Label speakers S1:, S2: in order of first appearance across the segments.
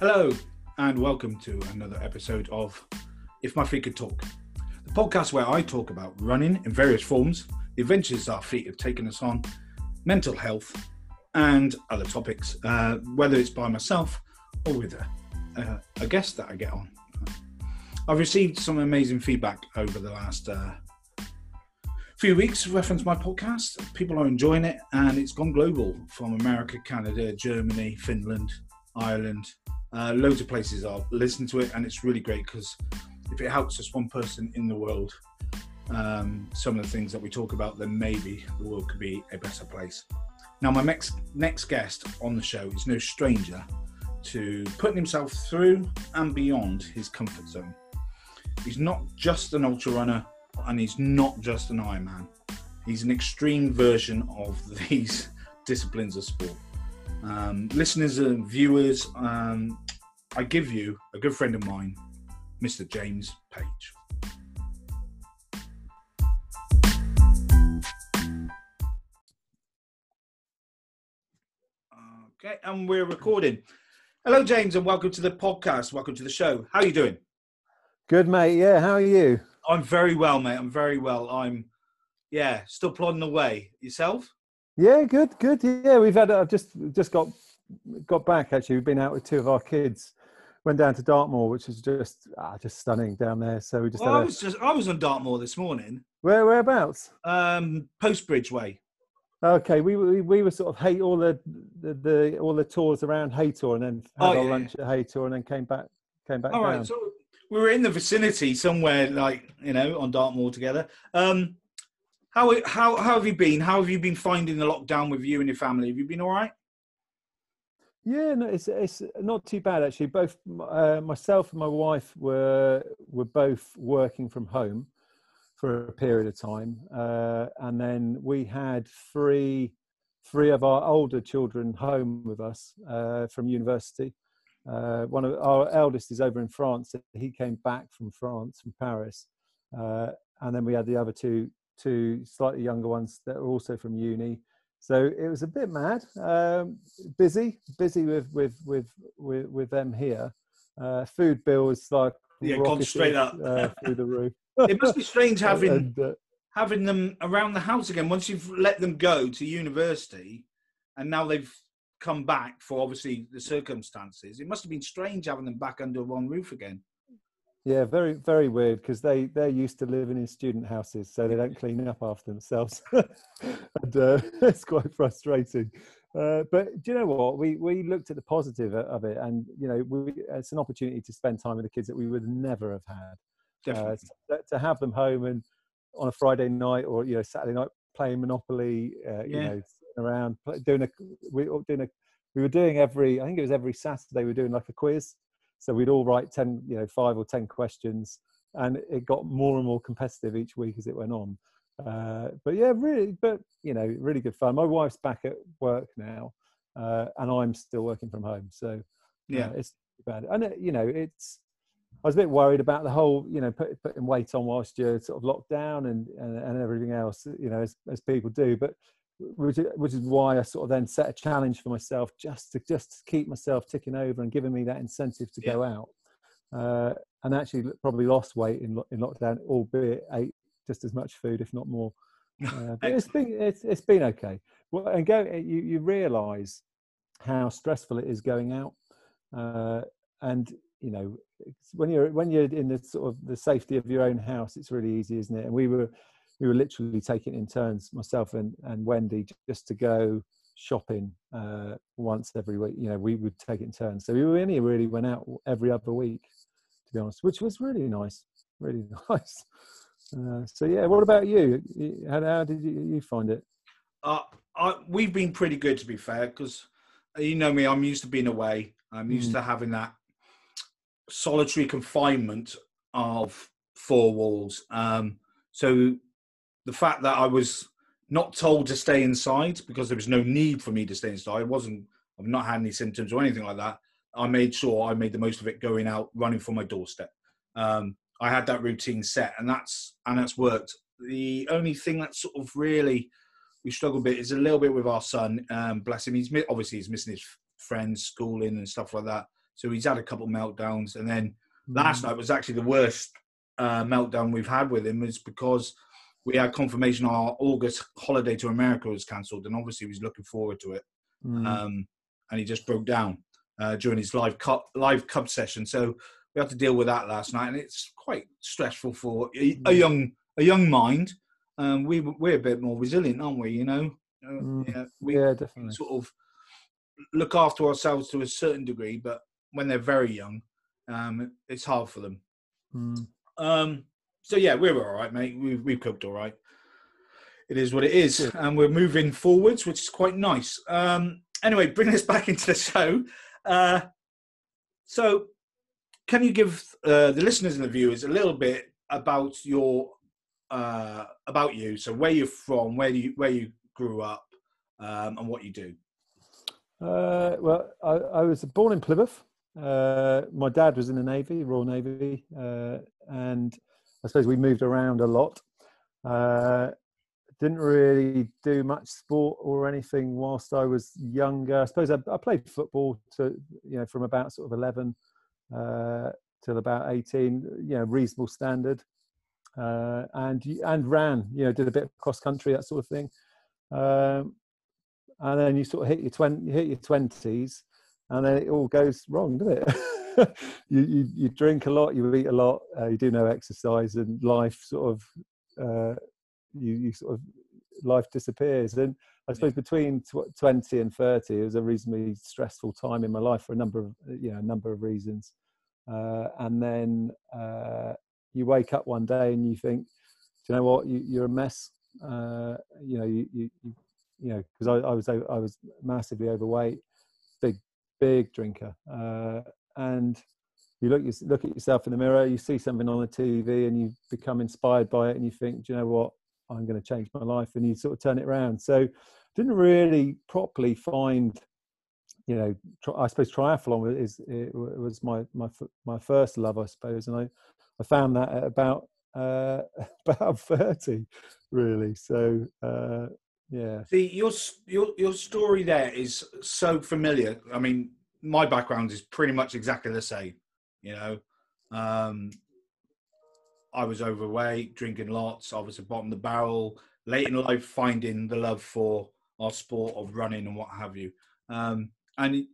S1: Hello, and welcome to another episode of If My Feet Could Talk, the podcast where I talk about running in various forms, the adventures our feet have taken us on, mental health, and other topics, uh, whether it's by myself or with a, a guest that I get on. I've received some amazing feedback over the last uh, few weeks reference my podcast. People are enjoying it, and it's gone global from America, Canada, Germany, Finland, Ireland. Uh, loads of places are listening to it, and it's really great because if it helps just one person in the world, um, some of the things that we talk about, then maybe the world could be a better place. Now, my next next guest on the show is no stranger to putting himself through and beyond his comfort zone. He's not just an ultra runner, and he's not just an Ironman. He's an extreme version of these disciplines of sport. Um, listeners and viewers, um, I give you a good friend of mine, Mr. James Page. Okay, and we're recording. Hello, James, and welcome to the podcast. Welcome to the show. How are you doing?
S2: Good, mate. Yeah, how are you?
S1: I'm very well, mate. I'm very well. I'm, yeah, still plodding away. Yourself?
S2: Yeah, good, good. Yeah, we've had. I've just just got got back. Actually, we've been out with two of our kids. Went down to Dartmoor, which is just ah, just stunning down there. So we just.
S1: Well, I
S2: had a,
S1: was just I was on Dartmoor this morning.
S2: where whereabouts?
S1: Um, Postbridge Way.
S2: Okay, we we, we were sort of hate all the, the the all the tours around Haytor, and then had
S1: Oh,
S2: our lunch at Haytor, and then came back came back
S1: All
S2: down.
S1: right, so we were in the vicinity somewhere, like you know, on Dartmoor together. Um, how how how have you been? How have you been finding the lockdown with you and your family? Have you been all right?
S2: Yeah, no, it's it's not too bad actually. Both uh, myself and my wife were were both working from home for a period of time, uh, and then we had three three of our older children home with us uh, from university. Uh, one of our eldest is over in France. He came back from France, from Paris, uh, and then we had the other two two slightly younger ones that are also from uni. So it was a bit mad, um, busy, busy with with with with, with them here. Uh, food bills like
S1: Yeah, gone straight up.
S2: uh, through the roof.
S1: It must be strange having
S2: And, uh,
S1: having them around the house again once you've let them go to university, and now they've come back for obviously the circumstances. It must have been strange having them back under one roof again.
S2: Yeah, very very weird because they they're used to living in student houses, so they don't clean up after themselves, and uh, it's quite frustrating. Uh, but do you know what? We we looked at the positive of it, and you know, we, it's an opportunity to spend time with the kids that we would never have had.
S1: Definitely.
S2: Uh, so to have them home and on a Friday night or you know Saturday night playing Monopoly, uh, you
S1: Yeah.
S2: know, around doing a we doing a we were doing every I think it was every Saturday we were doing like a quiz. So we'd all write ten, you know, five or ten questions, and it got more and more competitive each week as it went on. Uh, but yeah, really, but you know, really good fun. My wife's back at work now, uh, and I'm still working from home. So
S1: yeah.
S2: uh, it's bad. And it, you know, it's. I was a bit worried about the whole, you know, put, putting weight on whilst you're sort of locked down and, and and everything else, you know, as as people do. But which is, which is why I sort of then set a challenge for myself just to just to keep myself ticking over and giving me that incentive to go out. Uh, and actually, probably lost weight in in lockdown, albeit ate just as much food, if not more. Uh, but it's been it's it's been okay. Well, and go you you realise how stressful it is going out, uh, and you know when you're when you're in the sort of the safety of your own house, it's really easy, isn't it? And we were we were literally taking in turns, myself and and Wendy, just to go shopping uh, once every week. You know, we would take it in turns. So we only really went out every other week, to be honest, which was really nice, really nice. Uh, so yeah, what about you? You- How, how did you, you find it?
S1: Uh, I, we've been pretty good to be fair, because you know me, I'm used to being away. I'm used
S2: Mm.
S1: to having that solitary confinement of four walls. Um, so the fact that I was not told to stay inside because there was no need for me to stay inside, I wasn't. I've not had any symptoms or anything like that. I made sure I made the most of it, going out, running from my doorstep. Um, I had that routine set, and that's and that's worked. The only thing that sort of really we struggle a bit is a little bit with our son. Um, bless him, he's obviously he's missing his friends, schooling and stuff like that. So he's had a couple of meltdowns, and then last night was actually the worst uh, meltdown we've had with him, is because we had confirmation our August holiday to America was cancelled, and obviously he was looking forward to it,
S2: Mm.
S1: um, and he just broke down uh, during his live cup live cub session. So we had to deal with that last night, and it's quite stressful for a, a
S2: Mm.
S1: young a young mind. Um, we we're a bit more resilient, aren't we? You know, uh,
S2: Mm.
S1: yeah, we
S2: yeah, definitely.
S1: sort of look after ourselves to a certain degree, but when they're very young, um, it's hard for them.
S2: Mm.
S1: Um, so yeah, we're all right, mate. We've we've coped all right. It is what it is, and we're moving forwards, which is quite nice. Um, anyway, bringing us back into the show. Uh, so, can you give uh, the listeners and the viewers a little bit about your uh, about you? So, where you're from, where you where you grew up, um, and what you do.
S2: Uh, well, I, I was born in Plymouth. Uh, my dad was in the Navy, Royal Navy, uh, and I suppose we moved around a lot. Uh, didn't really do much sport or anything whilst I was younger. I suppose I, I played football to you know from about sort of eleven uh, till about eighteen. You know, reasonable standard, uh, and and ran. You know, did a bit of cross country that sort of thing. Um, and then you sort of hit your twenty, hit your twenties, and then it all goes wrong, doesn't it? you, you you drink a lot, you eat a lot, uh, you do no exercise, and life sort of uh, you you sort of life disappears. And I suppose between tw- twenty and thirty, it was a reasonably stressful time in my life for a number of you know a number of reasons. Uh, and then uh, you wake up one day and you think, do you know what? You, you're a mess. Uh, you know, you, you, you you know, because I, I was I was massively overweight, big big drinker, uh, and you look you look at yourself in the mirror, you see something on the TV, and you become inspired by it, and you think, do you know what, I'm going to change my life, and you sort of turn it around. So, didn't really properly find, you know, I suppose triathlon is it was my my my first love, I suppose, and I I found that at about uh, about thirty, really. So. Uh, yeah.
S1: See, your your your story there is so familiar. I mean, my background is pretty much exactly the same. You know, um, I was overweight, drinking lots. I was a bottom of the barrel. Late in life, finding the love for our sport of running and what have you. Um, and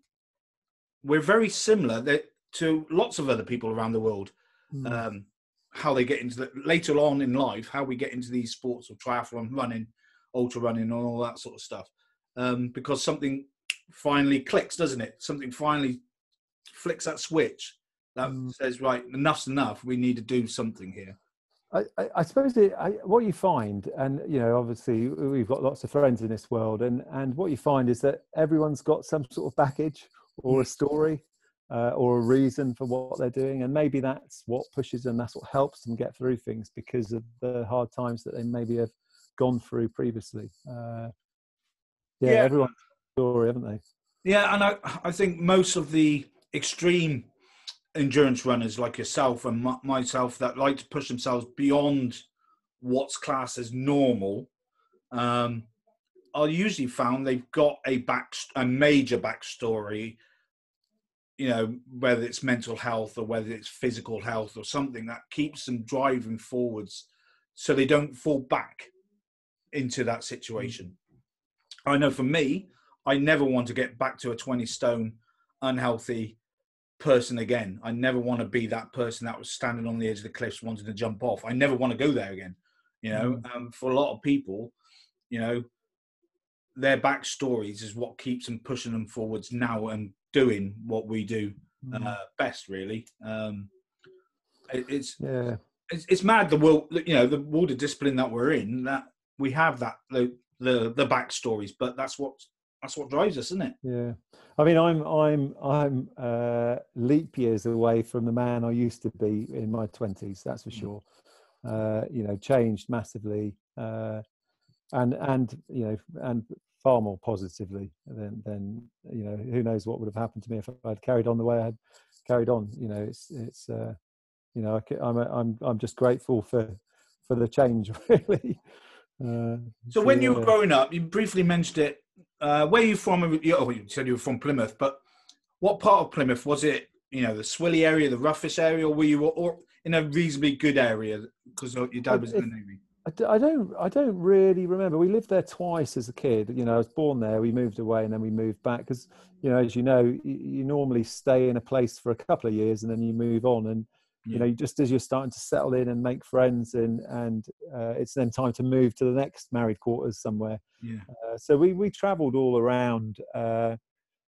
S1: we're very similar that, to lots of other people around the world.
S2: Mm.
S1: Um, how they get into the later on in life, how we get into these sports of triathlon, running, ultra running, and all that sort of stuff. Um, because something finally clicks, doesn't it? Something finally flicks that switch that
S2: Mm.
S1: says, right, enough's enough. We need to do something here.
S2: I, I, I suppose it, I, what you find, and you know, obviously we've got lots of friends in this world, and and what you find is that everyone's got some sort of baggage or a story uh, or a reason for what they're doing, and maybe that's what pushes them, that's what helps them get through things because of the hard times that they maybe have gone through previously. Uh, yeah,
S1: Yeah.
S2: a story, haven't they?
S1: Yeah, and I, I think most of the extreme endurance runners like yourself and m- myself that like to push themselves beyond what's classed as normal um, are usually found they've got a back a major backstory you know whether it's mental health or whether it's physical health or something that keeps them driving forwards so they don't fall back into that situation i know for me I never want to get back to a 20 stone unhealthy person again. I never want to be that person that was standing on the edge of the cliffs wanting to jump off. I never want to go there again. You know, um, for a lot of people, you know, their backstories is what keeps them pushing them forwards now and doing what we do
S2: Mm.
S1: uh, best, really. Um, it, it's,
S2: yeah.
S1: it's it's mad the world, you know, the world of discipline that we're in that we have that the the the backstories, but that's what that's what drives us, isn't it?
S2: Yeah, I mean, I'm I'm I'm uh, leap years away from the man I used to be in my twenties. That's for
S1: Mm.
S2: sure. Uh, you know, changed massively, uh, and and you know, and far more positively than than you know. Who knows what would have happened to me if I'd carried on the way I had carried on. You know, it's it's uh, you know, I, ca- I'm a, I'm I'm just grateful for for the change, really. Uh,
S1: So when you were growing up, you briefly mentioned it. Uh, where are you from? You, oh, you said you were from Plymouth, but what part of Plymouth was it? you know the swilly area, the roughest area, or were you or in a reasonably good area because your dad was in the navy?
S2: I don't. I don't really remember. We lived there twice as a kid. You know, I was born there. We moved away, and then we moved back because, you know, as you know, you, you normally stay in a place for a couple of years and then you move on. And you know, just as you're starting to settle in and make friends, and and uh, it's then time to move to the next married quarters somewhere.
S1: Yeah.
S2: Uh, so we we travelled all around. Uh,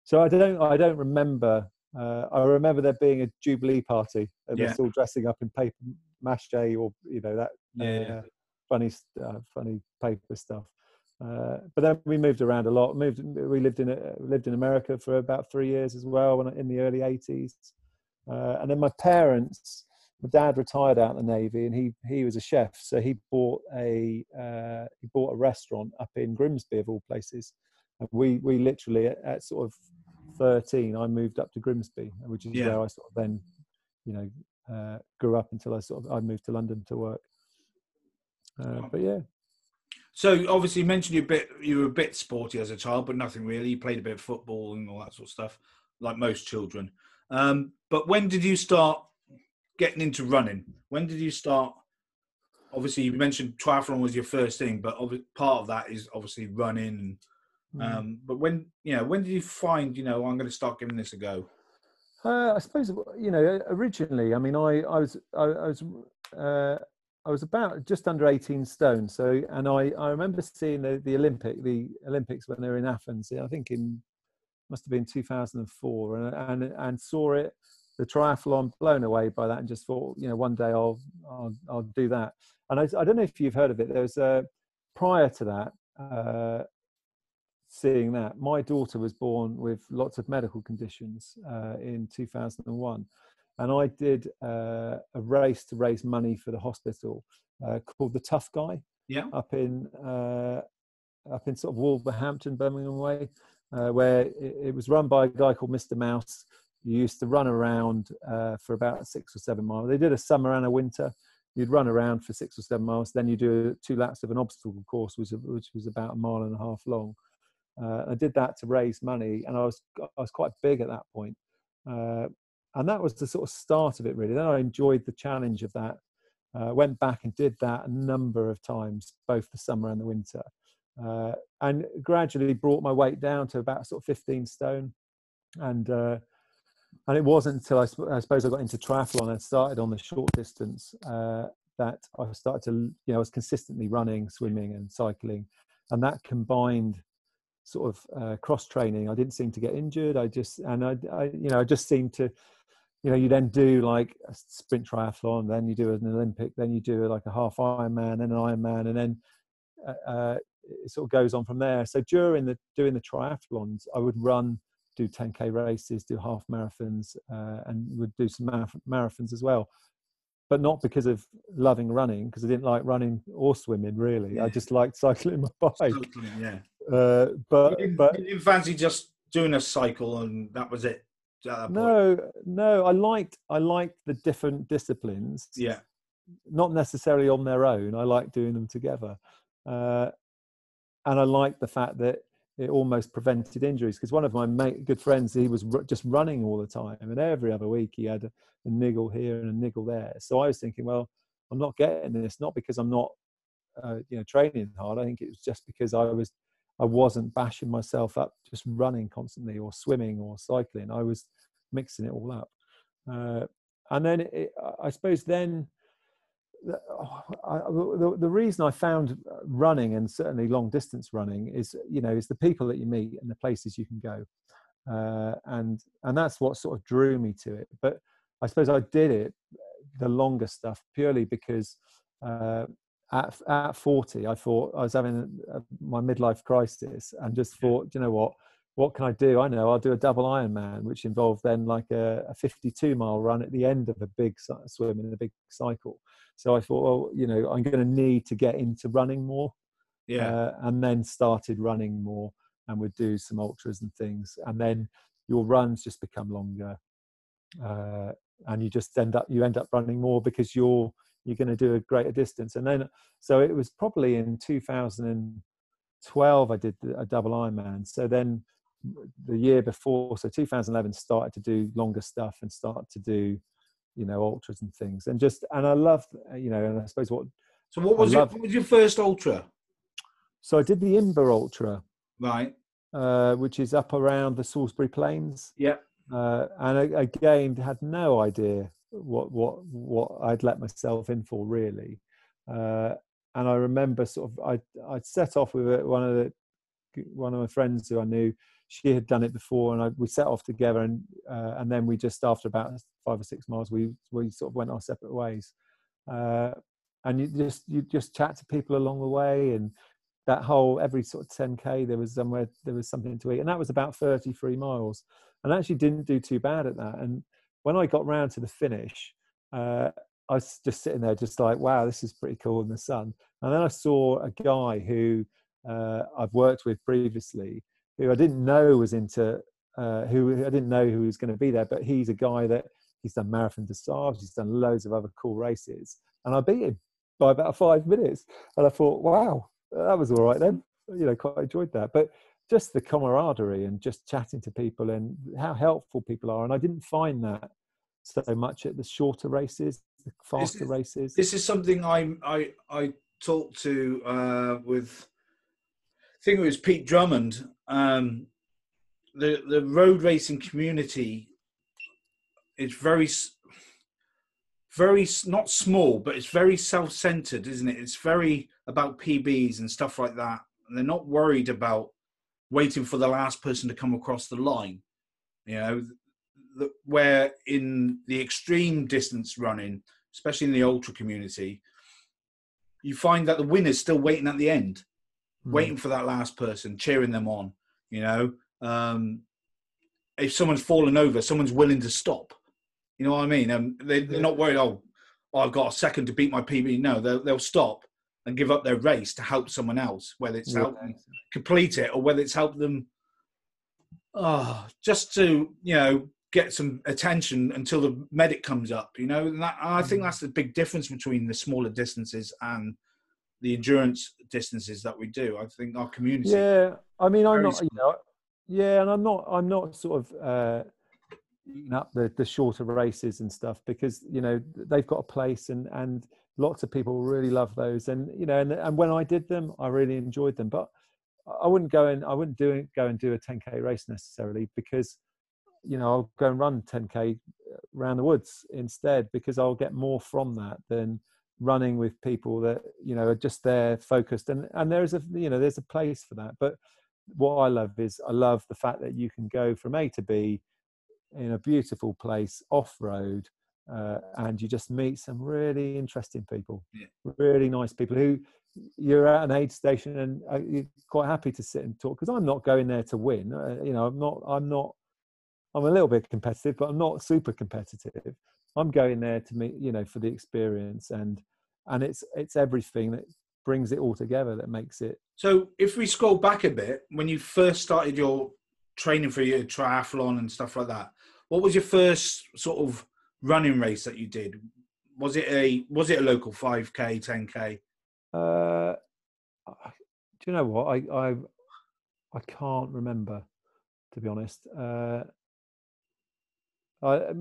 S2: so I don't. I don't remember. Uh, I remember there being a jubilee party, and
S1: Yeah.
S2: us all dressing up in paper mache or you know that
S1: Yeah.
S2: uh, funny uh, funny paper stuff uh, but then we moved around a lot moved we lived in lived in america for about three years as well when, in the early 80s uh, and then my parents my dad retired out in the navy and he he was a chef so he bought a uh, he bought a restaurant up in grimsby of all places and we we literally at, at sort of 13 i moved up to grimsby which is
S1: Yeah.
S2: where i sort of then you know uh, grew up until i sort of i moved to london to work uh, but yeah
S1: So obviously, you mentioned you a bit. You were a bit sporty as a child, but nothing really. You played a bit of football and all that sort of stuff, like most children. Um, but when did you start getting into running? When did you start? Obviously, you mentioned triathlon was your first thing, but part of that is obviously running.
S2: Mm.
S1: Um, but when you know, when did you find you know I'm going to start giving this a go?
S2: Uh, I suppose you know originally. I mean, I I was I, I was uh, I was about just under eighteen stone. So, and I I remember seeing the, the Olympic the Olympics when they were in Athens. I think in must have been two thousand and four, and and saw it the triathlon blown away by that, and just thought you know one day I'll I'll I'll do that. And I I don't know if you've heard of it. There was uh, prior to that. Uh, seeing that my daughter was born with lots of medical conditions uh, in 2001 and i did uh, a race to raise money for the hospital uh, called the tough guy
S1: Yeah.
S2: up in uh, up in sort of wolverhampton birmingham way uh, where it, it was run by a guy called mr mouse you used to run around uh, for about six or seven miles. They did a summer and a winter. You'd run around for six or seven miles then you do two laps of an obstacle course which, which was about a mile and a half long. Uh, I did that to raise money, and I was I was quite big at that point, uh, and that was the sort of start of it really. Then I enjoyed the challenge of that. Uh, went back and did that a number of times, both the summer and the winter, uh, and gradually brought my weight down to about sort of 15 stone, and uh, and it wasn't until I, I suppose I got into triathlon and started on the short distance uh, that I started to you know I was consistently running, swimming, and cycling, and that combined sort of uh, cross training. I didn't seem to get injured. I just and I, I, you know, I just seemed to, you know, you then do like a sprint triathlon, then you do an Olympic, then you do like a half Ironman, then an Ironman, and then uh, uh, it sort of goes on from there. So during the doing the triathlons, I would run, do 10k races, do half marathons, uh, and would do some marath- marathons as well. But not because of loving running, because I didn't like running or swimming really. I just liked cycling my bike.
S1: Totally, yeah.
S2: Uh, but
S1: You didn't,
S2: but
S1: you didn't fancy just doing a cycle and that was it. that
S2: no no i liked i liked the different disciplines
S1: Yeah.
S2: not necessarily on their own i like doing them together uh, and i liked the fact that it almost prevented injuries because one of my mate, good friends he was r- just running all the time and every other week he had a, a niggle here and a niggle there. So i was thinking well i'm not getting this not because i'm not uh, you know training hard. I think it was just because i was i wasn't bashing myself up just running constantly or swimming or cycling. I was mixing it all up. Uh, and then it, i suppose then the, I, the, the reason I found running and certainly long distance running is you know is the people that you meet and the places you can go, uh, and and that's what sort of drew me to it. But I suppose I did it the longer stuff purely because uh, at at forty I thought I was having a, my midlife crisis and just thought you know what what can I do? I know I'll do a double Ironman, which involved then like a, a 52 mile run at the end of a big swim and a big cycle. So I thought, well, you know, I'm going to need to get into running more,
S1: Yeah.
S2: uh, and then started running more and would do some ultras and things, and then your runs just become longer, uh, and you just end up you end up running more because you're you're going to do a greater distance, and then so it was probably in 2012 I did a double Ironman. So then the year before, so 2011, started to do longer stuff and start to do, you know, ultras and things, and just and I love, you know, and I suppose what.
S1: So what was, your, what was your first ultra?
S2: So I did the Imber Ultra,
S1: right,
S2: uh, which is up around the Salisbury Plains.
S1: Yeah,
S2: uh, and I, again had no idea what what what I'd let myself in for really. Uh, and I remember sort of I I set off with one of the one of my friends who I knew. She had done it before, and I, we set off together, and uh, and then we just after about five or six miles, we we sort of went our separate ways. Uh, and you just you just chat to people along the way, and that whole every sort of 10k there was somewhere there was something to eat, and that was about 33 miles, and actually didn't do too bad at that. And when I got round to the finish, uh, I was just sitting there, just like, wow, this is pretty cool in the sun. And then I saw a guy who uh, I've worked with previously, who I didn't know was into, uh, who I didn't know who was going to be there, but he's a guy that he's done Marathon des Sables, he's done loads of other cool races, and I beat him by about five minutes. And I thought, wow, that was all right then. You know, quite enjoyed that. But just the camaraderie and just chatting to people and how helpful people are. And I didn't find that so much at the shorter races, the faster
S1: this
S2: is, races.
S1: This is something I I I talked to uh, with I think it was Pete Drummond. Um, the the road racing community is very very not small, but it's very self centered, isn't it? It's very about PBs and stuff like that. And they're not worried about waiting for the last person to come across the line. You know, the, where in the extreme distance running, especially in the ultra community, you find that the winner's still waiting at the end mm. waiting for that last person, cheering them on. You know, um, if someone's fallen over, someone's willing to stop. You know what I mean? Um, they, are not worried. Oh, oh, I've got a second to beat my PB. No, they'll, they'll stop and give up their race to help someone else, whether it's yeah. help them complete it or whether it's help them, oh, just to you know get some attention until the medic comes up. You know, and that, I think mm. that's the big difference between the smaller distances and the endurance distances that we do. I think our community.
S2: Yeah, I mean, I'm not, you know, yeah, and I'm not, I'm not sort of uh, up the the shorter races and stuff because you know they've got a place and and lots of people really love those and you know and and when I did them, I really enjoyed them, but I wouldn't go and I wouldn't do it, go and do a 10k race necessarily because you know I'll go and run 10k around the woods instead because I'll get more from that than running with people that you know are just there focused. And and there's a you know there's a place for that. But what i love is i love the fact that you can go from a to b in a beautiful place off road uh, and you just meet some really interesting people yeah. really nice people who you're at an aid station and uh, you're quite happy to sit and talk. Because i'm not going there to win. Uh, you know i'm not i'm not i'm a little bit competitive but i'm not super competitive I'm going there to meet, you know, for the experience and and it's it's everything that brings it all together that makes it.
S1: So if we scroll back a bit, when you first started your training for your triathlon and stuff like that, what was your first sort of running race that you did? Was it a was it a local 5k, 10k?
S2: Uh, do you know what I I I can't remember to be honest. Uh, I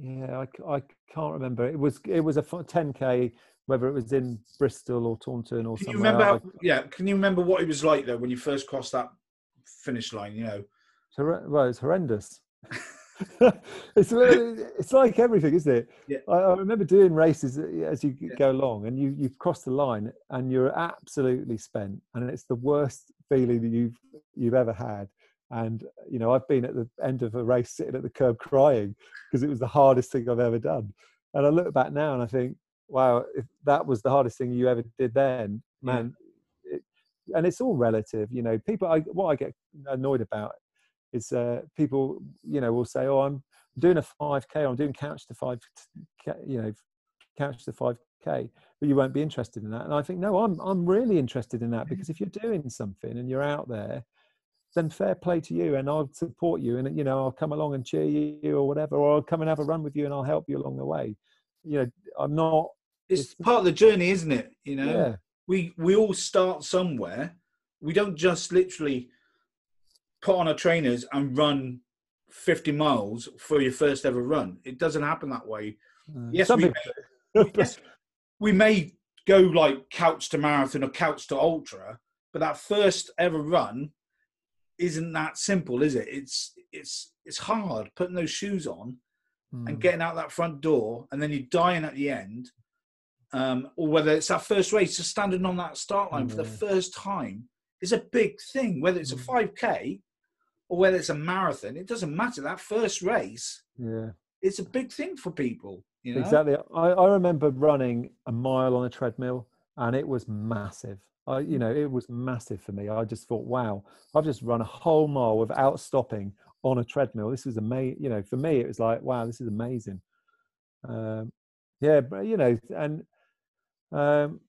S2: yeah, I, I can't remember. It was it was a 10k, whether it was in Bristol or Taunton or
S1: can
S2: somewhere.
S1: You remember? How, yeah, can you remember what it was like though when you first crossed that finish line? You know,
S2: well, it's horrendous. it's it's like everything, isn't it?
S1: Yeah.
S2: I, I remember doing races uh, as you yeah. go along, and you you've crossed the line, and you're absolutely spent, and it's the worst feeling that you've you've ever had and you know, I've been at the end of a race sitting at the curb crying because it was the hardest thing I've ever done. And I look back now and I think, wow, if that was the hardest thing you ever did then, man. Yeah. It, and it's all relative, you know. People, I, what I get annoyed about is uh, people, you know, will say, "Oh, I'm doing a 5k, I'm doing couch to 5, you know, couch to 5k, but you won't be interested in that." And I think, no, I'm I'm really interested in that mm-hmm. because if you're doing something and you're out there then fair play to you and I'll support you and you know I'll come along and cheer you or whatever or I'll come and have a run with you and I'll help you along the way you know I'm not
S1: it's, it's part of the journey isn't it you know yeah. we we all start somewhere we don't just literally put on a trainers and run 50 miles for your first ever run. It doesn't happen that way.
S2: Uh,
S1: Yes, we
S2: people-
S1: yes, we may go like couch to marathon or couch to ultra, but that first ever run isn't that simple, is it? It's it's it's hard putting those shoes on and
S2: Mm.
S1: getting out that front door, and then you're dying at the end. Um, or whether it's that first race, just standing on that start line for the first time is a big thing. Whether it's a
S2: Mm.
S1: 5k or whether it's a marathon, it doesn't matter. That first race,
S2: yeah.
S1: it's a big thing for people. You know?
S2: Exactly. I, I remember running a mile on a treadmill and it was massive. I, you know, it was massive for me. I just thought, wow, I've just run a whole mile without stopping on a treadmill. This is amazing. You know, for me, it was like, wow, this is amazing. Um, yeah, but you know, and um,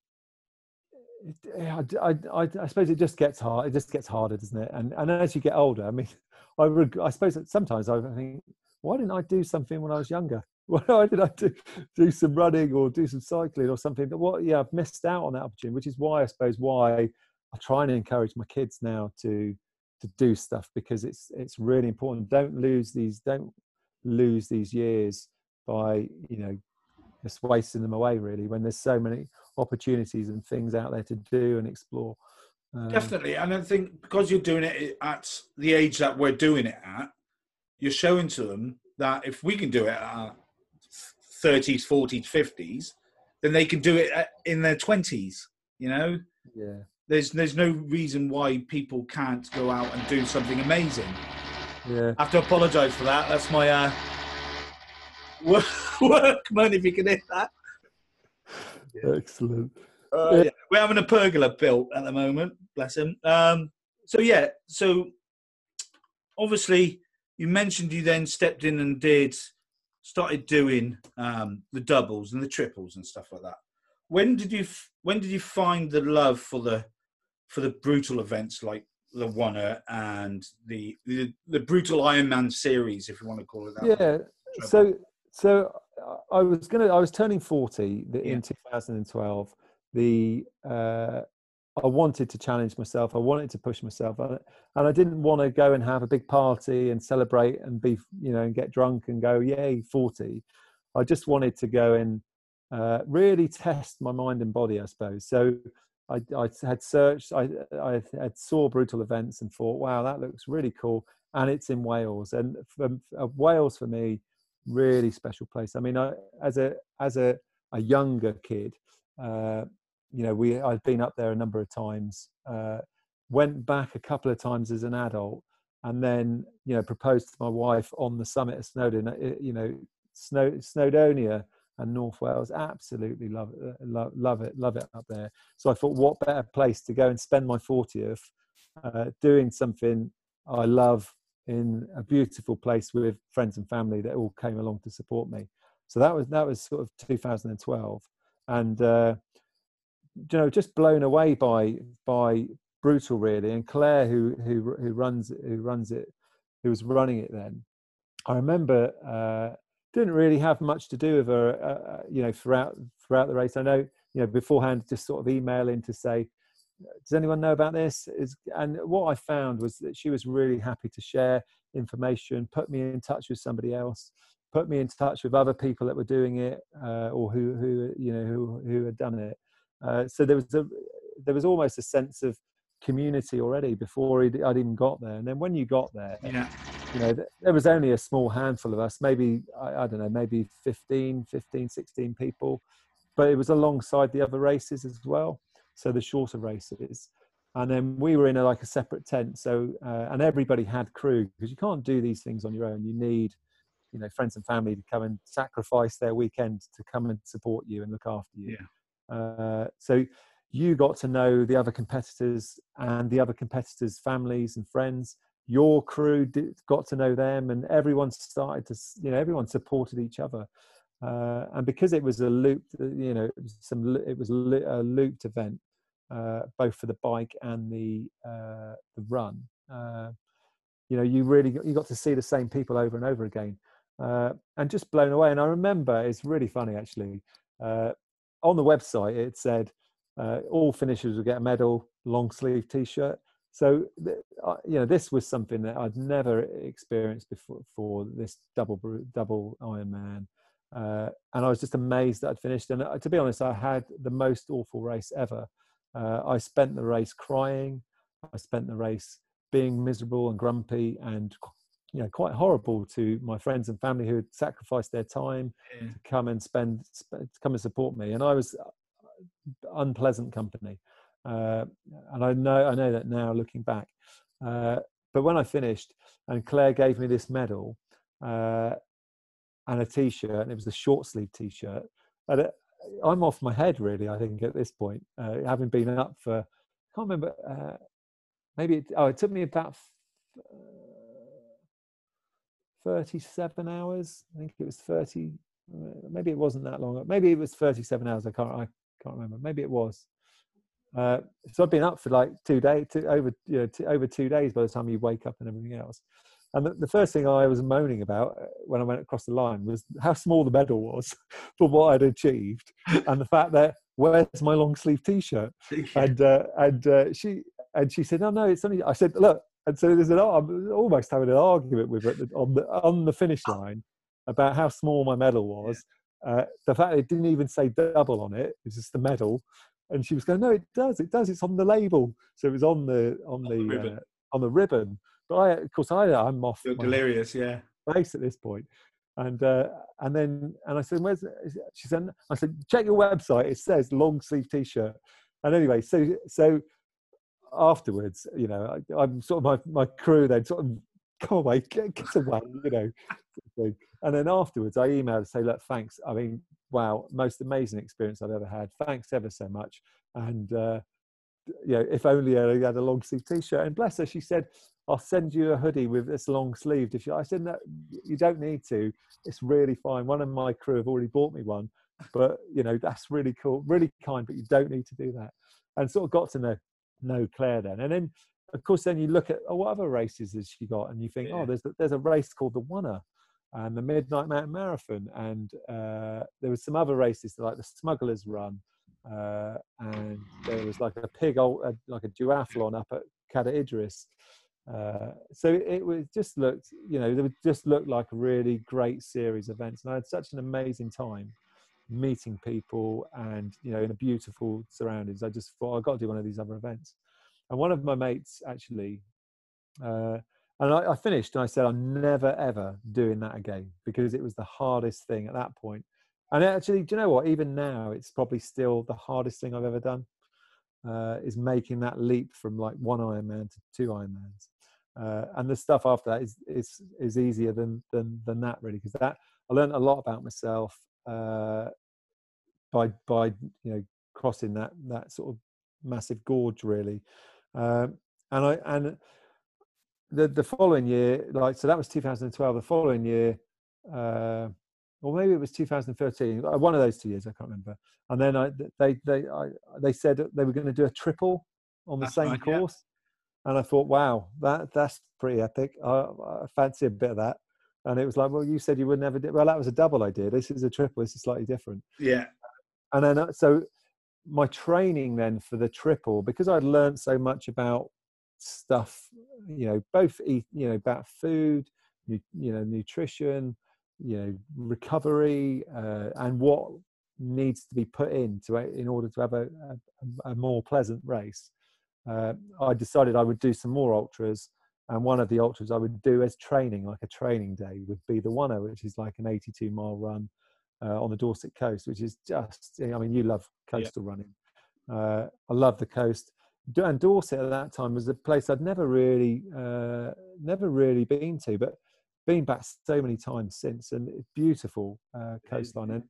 S2: it, I, I, I, I suppose it just gets hard. It just gets harder, doesn't it? And and as you get older, I mean, I reg- I suppose sometimes I think, why didn't I do something when I was younger? Why did I do, do some running or do some cycling or something? That what? Yeah, I've missed out on that opportunity, which is why I suppose why I try and encourage my kids now to to do stuff because it's it's really important. Don't lose these. Don't lose these years by you know just wasting them away. Really, when there's so many opportunities and things out there to do and explore. Um,
S1: Definitely, and I think because you're doing it at the age that we're doing it at, you're showing to them that if we can do it at 30s, 40s, 50s, then they can do it in their 20s. You know,
S2: Yeah.
S1: there's there's no reason why people can't go out and do something amazing.
S2: Yeah.
S1: I have to apologise for that. That's my uh, work, workman. If you can hear that,
S2: Excellent.
S1: Uh,
S2: Yeah.
S1: yeah. We're having a pergola built at the moment, bless him. Um, so yeah, so obviously you mentioned you then stepped in and did started doing um, the doubles and the triples and stuff like that. When did you f- when did you find the love for the for the brutal events like the Oner and the, the the brutal Ironman series, if you want to call it that?
S2: Yeah. So so I was gonna I was turning forty the,
S1: Yeah.
S2: in 2012. The uh, I wanted to challenge myself. I wanted to push myself, and I didn't want to go and have a big party and celebrate and be you know and get drunk and go yay forty. I just wanted to go and uh, really test my mind and body, I suppose. So I, I had searched, I, I had saw brutal events and thought, wow, that looks really cool, and it's in Wales. And uh, Wales for me, really special place. I mean, I, as a as a, a younger kid, uh, you know, we I've been up there a number of times. Uh, went back a couple of times as an adult, and then you know proposed to my wife on the summit of Snowdon. uh, You know, Snow, Snowdonia and North Wales. Absolutely love it, love, love it, love it up there. So I thought, what better place to go and spend my 40th uh, doing something I love in a beautiful place with friends and family that all came along to support me. So that was that was sort of 2012, and uh, you know just blown away by by brutal really. And Claire, who who who runs who runs it, who was running it then, I remember uh, didn't really have much to do with her, uh, uh, you know, throughout throughout the race. I know, you know, beforehand, just sort of emailing to say, does anyone know about this? Is and what I found was that she was really happy to share information, put me in touch with somebody else, put me in touch with other people that were doing it uh, or who who you know who who had done it. Uh, so there was a there was almost a sense of community already before I'd, I'd even got there. And then when you got there,
S1: Yeah.
S2: you know, there was only a small handful of us, maybe, I, I don't know, maybe 15, 15, 16 people, but it was alongside the other races as well. So the shorter races. And then we were in a, like a separate tent. So, uh, and everybody had crew because you can't do these things on your own. You need, you know, friends and family to come and sacrifice their weekend to come and support you and look after you. Uh, so you got to know the other competitors and the other competitors' families and friends. Your crew did, got to know them, and everyone started to, you know, everyone supported each other. Uh, and because it was a looped, uh, you know, it was some, it was a looped event, uh, both for the bike and the uh, the run. Uh, you know, you really got, you got to see the same people over and over again, and just blown away. And I remember it's really funny actually. Uh, on the website, it said uh, all finishers will get a medal, long sleeve T-shirt. so you know this was something that I'd never experienced before for this double double Ironman, uh, and I was just amazed that I'd finished. And uh, to be honest, I had the most awful race ever. Uh, I spent the race crying. I spent the race being miserable and grumpy and you know quite horrible to my friends and family who had sacrificed their time yeah. to come and spend to come and support me and i was uh, unpleasant company uh, and I know I know that now looking back. Uh, but when I finished, and Claire gave me this medal uh, and a T-shirt, and it was a short sleeve T-shirt. And it, I'm off my head really. I think at this point, uh, having been up for I can't remember. Uh, maybe it, oh, it took me about. 37 hours. I think it was 30. Maybe it wasn't that long. Maybe it was 37 hours. I can't. I can't remember. Maybe it was. Uh, so I've been up for like two days, two, over you know, two, over two days by the time you wake up and everything else. And the, the, first thing I was moaning about uh, when I went across the line was how small the medal was for what I'd achieved, and the fact that where's my long sleeve T-shirt? And uh, and uh, she and she said, no, no, it's only. I said, look, and so there's an. I'm almost having an argument with it on the on the finish line about how small my medal was. Uh, the fact it didn't even say double on it, it's just the medal, and she was going, "No, it does. It does. It's on the label." So it was on the on, on the, the ribbon. Uh, on the ribbon. But I, of course, I I'm off.
S1: You're delirious, yeah.
S2: Face at this point, and uh, and then and I said, "Where's?" She said, "I said, check your website. It says long sleeve T-shirt." And anyway, so so afterwards, you know, I, am sort of my my crew then sort of go away, get, get away, you know. And then afterwards, I emailed to say, "Look, thanks. I mean, wow, most amazing experience I've ever had. Thanks ever so much. And uh, you know, if only I had a long sleeve T-shirt. And bless her, she said, "I'll send you a hoodie with this long sleeved." You, I said, "No, you don't need to. It's really fine." One of my crew have already bought me one, but you know, that's really cool, really kind. But you don't need to do that. And sort of got to know know Claire then, and then of course, then you look at oh, what other races has she got, and you think, oh, yeah. oh, there's there's a race called the Oner, and the Midnight Mountain Marathon, and uh, there was some other races like the Smugglers Run, uh, and there was like a pig, old, uh, like a duathlon up at Cadair Idris. Uh, so it was just looked, you know, it just looked like a really great series of events, and I had such an amazing time meeting people and you know in a beautiful surroundings. I just thought I've got to do one of these other events, and one of my mates actually. Uh, and I, I, finished and I said, I'm never ever doing that again because it was the hardest thing at that point. And actually, do you know what? Even now, it's probably still the hardest thing I've ever done. Uh, is making that leap from like one Ironman to two Ironmans, uh, and the stuff after that is is is easier than than than that really because that I learned a lot about myself uh, by by you know crossing that that sort of massive gorge really, um, and I and the the following year, like so, that was 2012. The following year, uh, or maybe it was 2013. Uh, one of those two years, I can't remember. And then I, they they I, they said they were going to do a triple on the that's same right, course, yeah. and I thought, wow, that that's pretty epic. I, I, fancy a bit of that. And it was like, well, you said you would never do. Well, that was a double idea. This is a triple. This is slightly different.
S1: Yeah.
S2: And then uh, so my training then for the triple because I'd learned so much about stuff you know both eat you know about food you know nutrition you know recovery uh, and what needs to be put in to in order to have a, a, a more pleasant race uh, i decided i would do some more ultras and one of the ultras i would do as training like a training day would be the one which is like an 82 mile run uh, on the dorset coast which is just i mean you love coastal yeah. running uh, i love the coast and Dorset at that time was a place I'd never really, uh, never really been to, but been back so many times since, and beautiful uh, coastline. And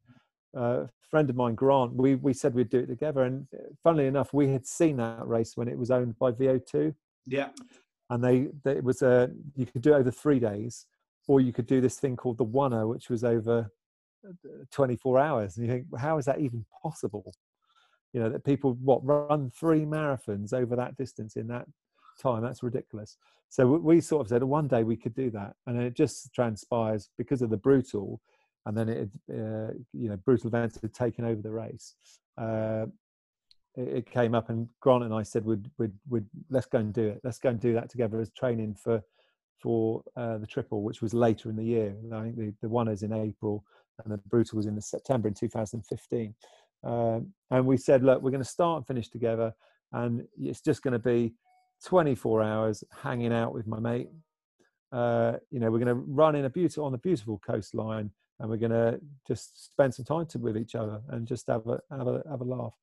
S2: uh, a friend of mine, Grant, we we said we'd do it together, and uh, funnily enough, we had seen that race when it was owned by VO2.
S1: Yeah,
S2: and they, they it was a you could do it over three days, or you could do this thing called the Oner, which was over uh, 24 hours. And you think, how is that even possible? you know that people what run three marathons over that distance in that time that's ridiculous so we sort of said one day we could do that and it just transpires because of the brutal and then it uh, you know brutal events had taken over the race uh, it, came up, and Grant and I said, "Would would would let's go and do it. Let's go and do that together as training for for uh, the triple, which was later in the year. I think the the one is in April, and the brutal was in the September in 2015. Um, and we said, look, we're going to start and finish together, and it's just going to be 24 hours hanging out with my mate. Uh, you know, we're going to run in a beautiful on the beautiful coastline, and we're going to just spend some time to, with each other and just have a have a have a laugh.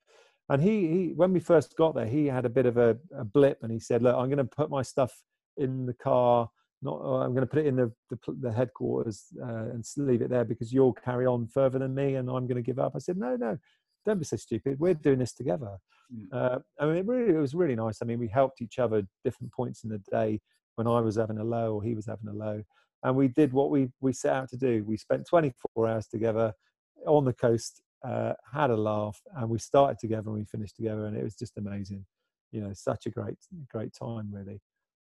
S2: And he, he when we first got there, he had a bit of a, a blip, and he said, "Look, I'm going to put my stuff in the car. Not, uh, I'm going to put it in the the, the headquarters uh, and leave it there because you'll carry on further than me, and I'm going to give up." I said, "No, no, don't be so stupid. We're doing this together." Mm. Uh, I mean, it really it was really nice. I mean, we helped each other different points in the day when I was having a low or he was having a low, and we did what we we set out to do. We spent 24 hours together on the coast uh, had a laugh, and we started together and we finished together, and it was just amazing. You know, such a great, great time, really.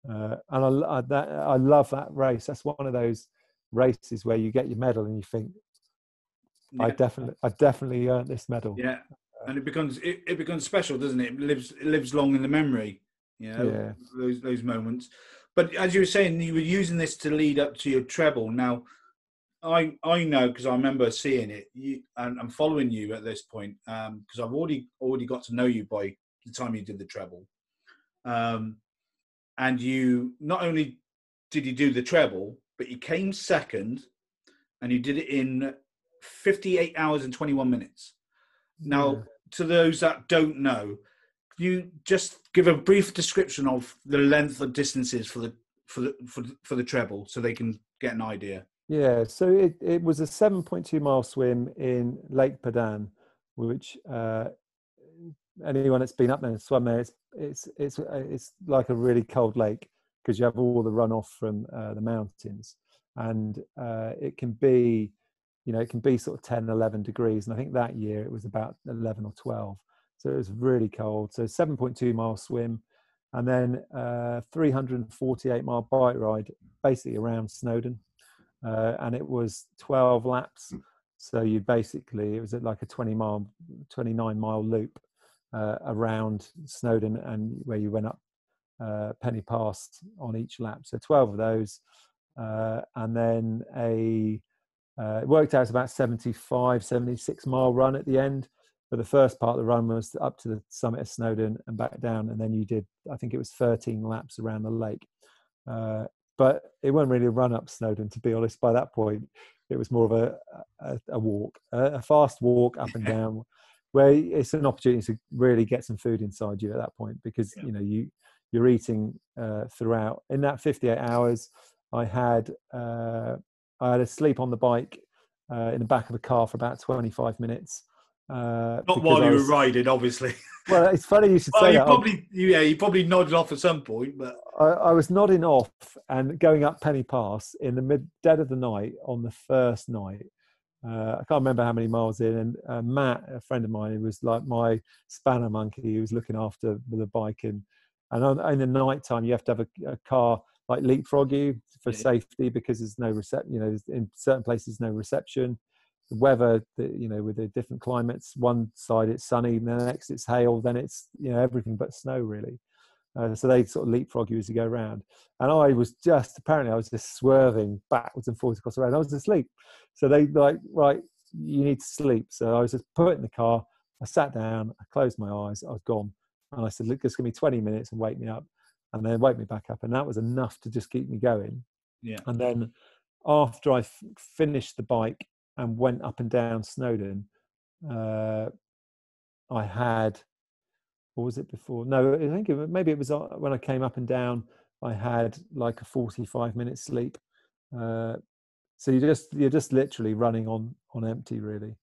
S2: Uh, and I, I, that, I love that race. That's one of those races where you get your medal and you think, yeah. I definitely, I definitely earned this medal.
S1: Yeah, and it becomes it, it becomes special, doesn't it? It lives it lives long in the memory. You know, yeah, those those moments. But as you were saying, you were using this to lead up to your treble. Now, I I know because I remember seeing it. You and I'm following you at this point because um, I've already already got to know you by the time you did the treble. Um, and you not only did you do the treble, but you came second, and you did it in 58 hours and 21 minutes. Now, yeah. to those that don't know, can you just give a brief description of the length of distances for the for the for, for the treble so they can get an idea?
S2: Yeah, so it, it was a 7.2 mile swim in Lake Padarn, which uh, anyone that's been up there and swum there, it's it's it's uh, it's like a really cold lake because you have all the runoff from uh, the mountains, and uh, it can be, you know, it can be sort of 10, 11 degrees, and I think that year it was about 11 or 12, so it was really cold. So 7.2 mile swim, and then uh, 348 mile bike ride, basically around Snowdon uh, and it was 12 laps. So you basically, it was like a 20 mile, 29 mile loop uh, around Snowdon and where you went up uh, Pen y Pass on each lap. So 12 of those. Uh, and then a, uh, it worked out as about 75, 76 mile run at the end. But the first part of the run was up to the summit of Snowdon and back down. And then you did, I think it was 13 laps around the lake. Uh, but it wasn't really a run up Snowdon, to be honest. By that point, it was more of a a, a walk, a, fast walk up and down, where it's an opportunity to really get some food inside you at that point because yeah. you know you you're eating uh, throughout. In that 58 hours, I had uh, I had a sleep on the bike uh, in the back of a car for about 25 minutes.
S1: Uh, Not while you was, were riding, obviously.
S2: Well, it's funny you should
S1: well,
S2: say
S1: you
S2: that.
S1: Probably, yeah, you probably nodded off at some point, but
S2: I, I, was nodding off and going up Pen y Pass in the mid dead of the night on the first night. Uh, I can't remember how many miles in, and uh, Matt, a friend of mine, who was like my spanner monkey, he was looking after the bike, and and on, in the night time you have to have a, a car like leapfrog you for yeah. safety because there's no reception. You know, in certain places no reception the weather, the, you know, with the different climates. One side it's sunny, the next it's hail, then it's you know everything but snow really. Uh, so they sort of leapfrog you as you go around. And I was just apparently I was just swerving backwards and forwards across the road. I was asleep. So they like right, you need to sleep. So I was just put in the car. I sat down. I closed my eyes. I was gone. And I said, "Look, just give me 20 minutes and wake me up." And then wake me back up, and that was enough to just keep me going.
S1: Yeah.
S2: And then after I f- finished the bike and went up and down Snowdon, uh, I had, what was it before? No, I think it, maybe it was uh, when I came up and down. I had like a forty-five minute sleep. Uh, so you just you're just literally running on on empty, really.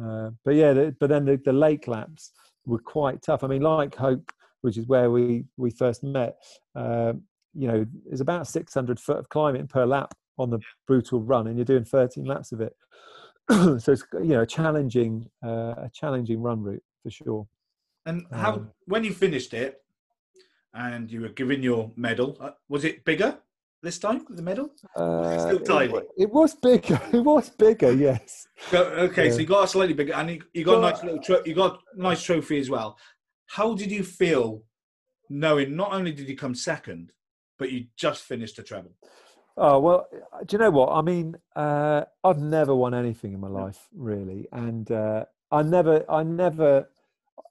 S2: Uh, but yeah, the, but then the, the lake laps were quite tough. I mean, like Hope, which is where we we first met. Uh, you know, there's about 600 foot of climbing per lap on the brutal run, and you're doing 13 laps of it. so it's you know a challenging uh, a challenging run route for sure.
S1: And how um, when you finished it and you were given your medal, uh, was it bigger this time? The medal?
S2: Uh, still tiny. It, it, was bigger. It was bigger. Yes.
S1: okay, yeah. so you got a slightly bigger, and you, you got a nice little tro- you got a nice trophy as well. How did you feel knowing not only did you come second, but you just finished a treble?
S2: Oh well, do you know what? I mean? Uh, I've never won anything in my life, really, and uh, I never, I never,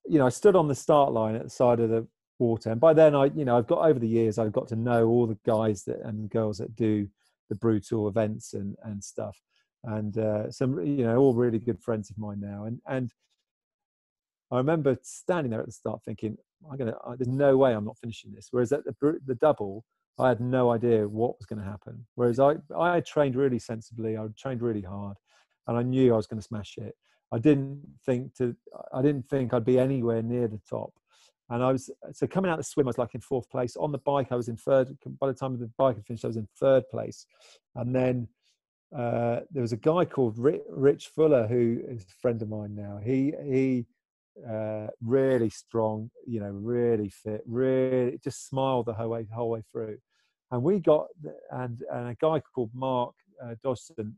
S2: you know, I stood on the start line at the side of the water, and by then I, you know, I've got over the years, I've got to know all the guys that and girls that do the brutal events and and stuff, and uh, some, you know, all really good friends of mine now, and and I remember standing there at the start thinking, I'm gonna, there's no way I'm not finishing this. Whereas at the the double, I had no idea what was going to happen. Whereas I, I trained really sensibly, I trained really hard, and I knew I was going to smash it. I didn't think to, I didn't think I'd be anywhere near the top. And I was so coming out the swim, I was like in fourth place. On the bike, I was in third. By the time the bike had finished, I was in third place. And then uh, there was a guy called Rich Fuller, who is a friend of mine now. He he uh, really strong, you know, really fit, really just smiled the whole way, whole way through. And we got, and, and a guy called Mark uh, Dodgson,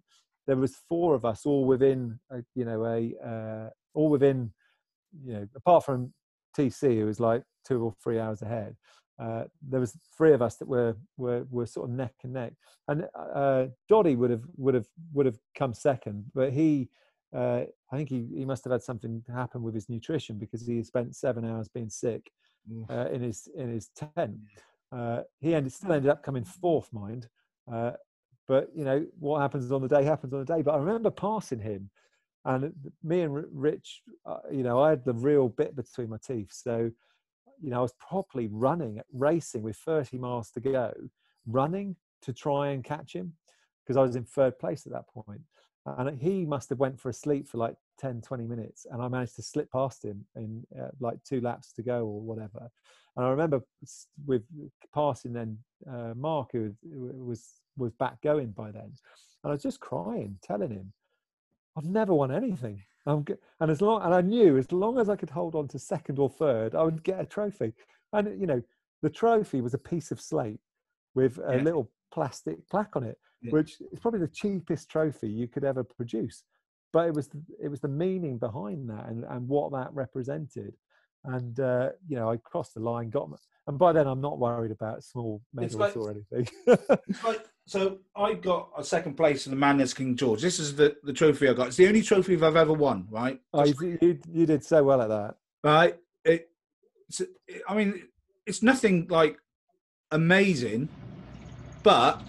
S2: there was four of us all within, a, you know, a, uh, all within, you know, apart from TC, who was like two or three hours ahead. Uh, there was three of us that were were were sort of neck and neck, and uh, Doddy would have would have would have come second, but he uh, I think he, he must have had something happen with his nutrition because he spent seven hours being sick uh, in his in his tent. Uh, he ended, still ended up coming fourth, mind. Uh, but you know what happens on the day happens on the day. But I remember passing him, and me and Rich, uh, you know, I had the real bit between my teeth. So, you know, I was properly running, racing with 30 miles to go, running to try and catch him because I was in third place at that point and he must have went for a sleep for like 10 20 minutes and i managed to slip past him in uh, like two laps to go or whatever. And i remember with passing then uh, mark who was was back going by then and i was just crying telling him i've never won anything. And as long and i knew as long as i could hold on to second or third i would get a trophy. And you know the trophy was a piece of slate with a yeah. little plastic plaque on it yeah. which is probably the cheapest trophy you could ever produce. But it was the, it was the meaning behind that and, and what that represented. And uh, you know, I crossed the line, got and by then I'm not worried about small medals like, or anything.
S1: like, so I got a second place in the Madness King George. This is the, the trophy I got. It's the only trophy I've ever won. Right?
S2: Oh, you, you, you did so well at that.
S1: Right. It, it, I mean, it's nothing like amazing, but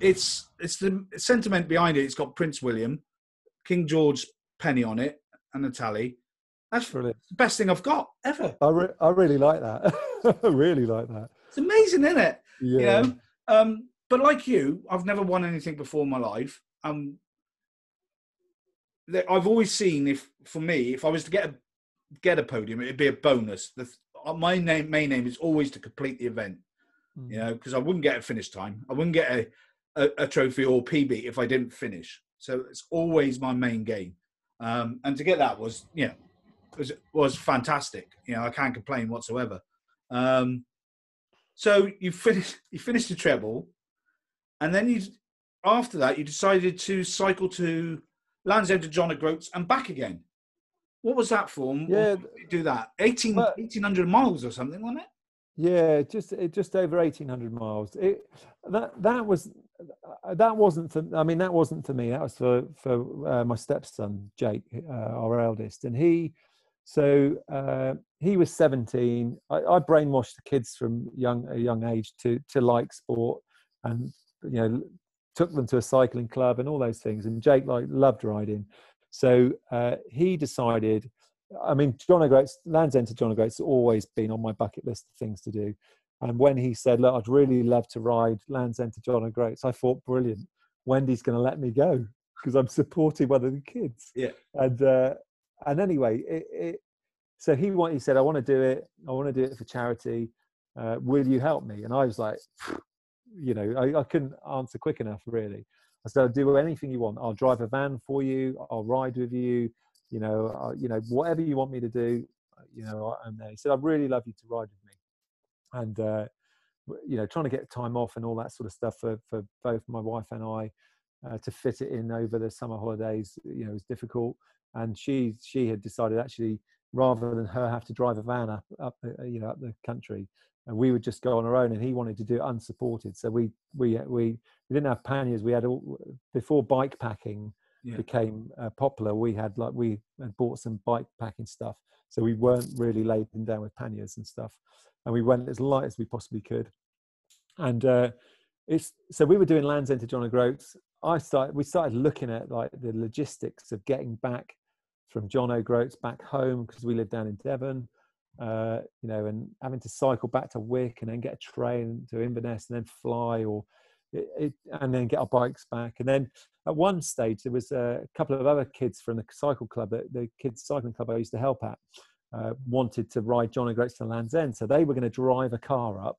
S1: it's it's the sentiment behind it. It's got Prince William, King George penny on it, and a tally. That's Brilliant. the best thing I've got ever.
S2: I, re- I really like that. I really like that.
S1: It's amazing, isn't it? Yeah. You know? um, but like you, I've never won anything before in my life. Um, I've always seen if for me, if I was to get a get a podium, it'd be a bonus. The, my name, main name is always to complete the event. Mm. You know, because I wouldn't get a finish time. I wouldn't get a a, a, trophy or PB if I didn't finish. So it's always my main game. Um, and to get that was, you know, was, was fantastic. You know, I can't complain whatsoever. Um, so you finished, you finished the treble, and then you, after that, you decided to cycle to Land's End to John O'Groats and back again. What was that for? Yeah, do that 18, 1800 miles or something, wasn't it?
S2: Yeah, just just over eighteen hundred miles. It, that that was that wasn't for. I mean, that wasn't for me. That was for for uh, my stepson Jake, uh, our eldest, and he. So uh, he was seventeen. I, I, brainwashed the kids from young a young age to to like sport, and you know took them to a cycling club and all those things. And Jake like loved riding, so uh, he decided I mean, John O'Groats, Land's End to John O'Groats has always been on my bucket list of things to do. And when he said, Look, I'd really love to ride Land's End to John O'Groats, I thought, brilliant. Wendy's going to let me go because I'm supporting one of the kids.
S1: Yeah.
S2: And uh, and anyway, it, it, so he want, he said, I want to do it. I want to do it for charity. Uh, will you help me? And I was like, you know, I, I couldn't answer quick enough, really. I said, I'll do anything you want. I'll drive a van for you. I'll ride with you you know, uh, you know, whatever you want me to do, uh, you know, I'm there. He said, I'd really love you to ride with. And, uh, you know, trying to get time off and all that sort of stuff for, for both my wife and I uh, to fit it in over the summer holidays, you know, was difficult. And she, she had decided actually rather than her have to drive a van up, up uh, you know, up the country. And we would just go on our own, and he wanted to do it unsupported. So we we we we didn't have panniers. We had all, before bike packing yeah. became uh, popular. We had like we had bought some bike packing stuff, so we weren't really laden down with panniers and stuff. And we went as light as we possibly could. And uh, it's so we were doing Land's End to John O'Groats. I started. We started looking at like the logistics of getting back from John O'Groats back home because we lived down in Devon. Uh, you know, and having to cycle back to Wick and then get a train to Inverness and then fly or it, it, and then get our bikes back. And then at one stage, there was a couple of other kids from the cycle club, the kids cycling club I used to help at, uh, wanted to ride John and O'Groats to Land's End. So they were going to drive a car up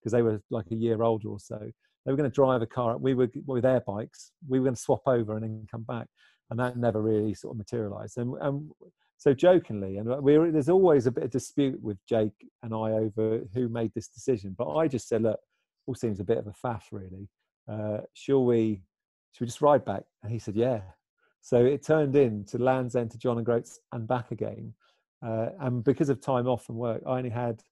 S2: because they were like a year older or so. They were going to drive a car up. We were with their bikes. We were going to swap over and then come back. And that never really sort of materialized. And, and so jokingly, and we there's always a bit of dispute with Jake and I over who made this decision. But I just said, look, all seems a bit of a faff, really. Uh, shall we? Should we just ride back? And he said, yeah. So it turned into Land's End to John O'Groats and back again. Uh, and because of time off from work, I only had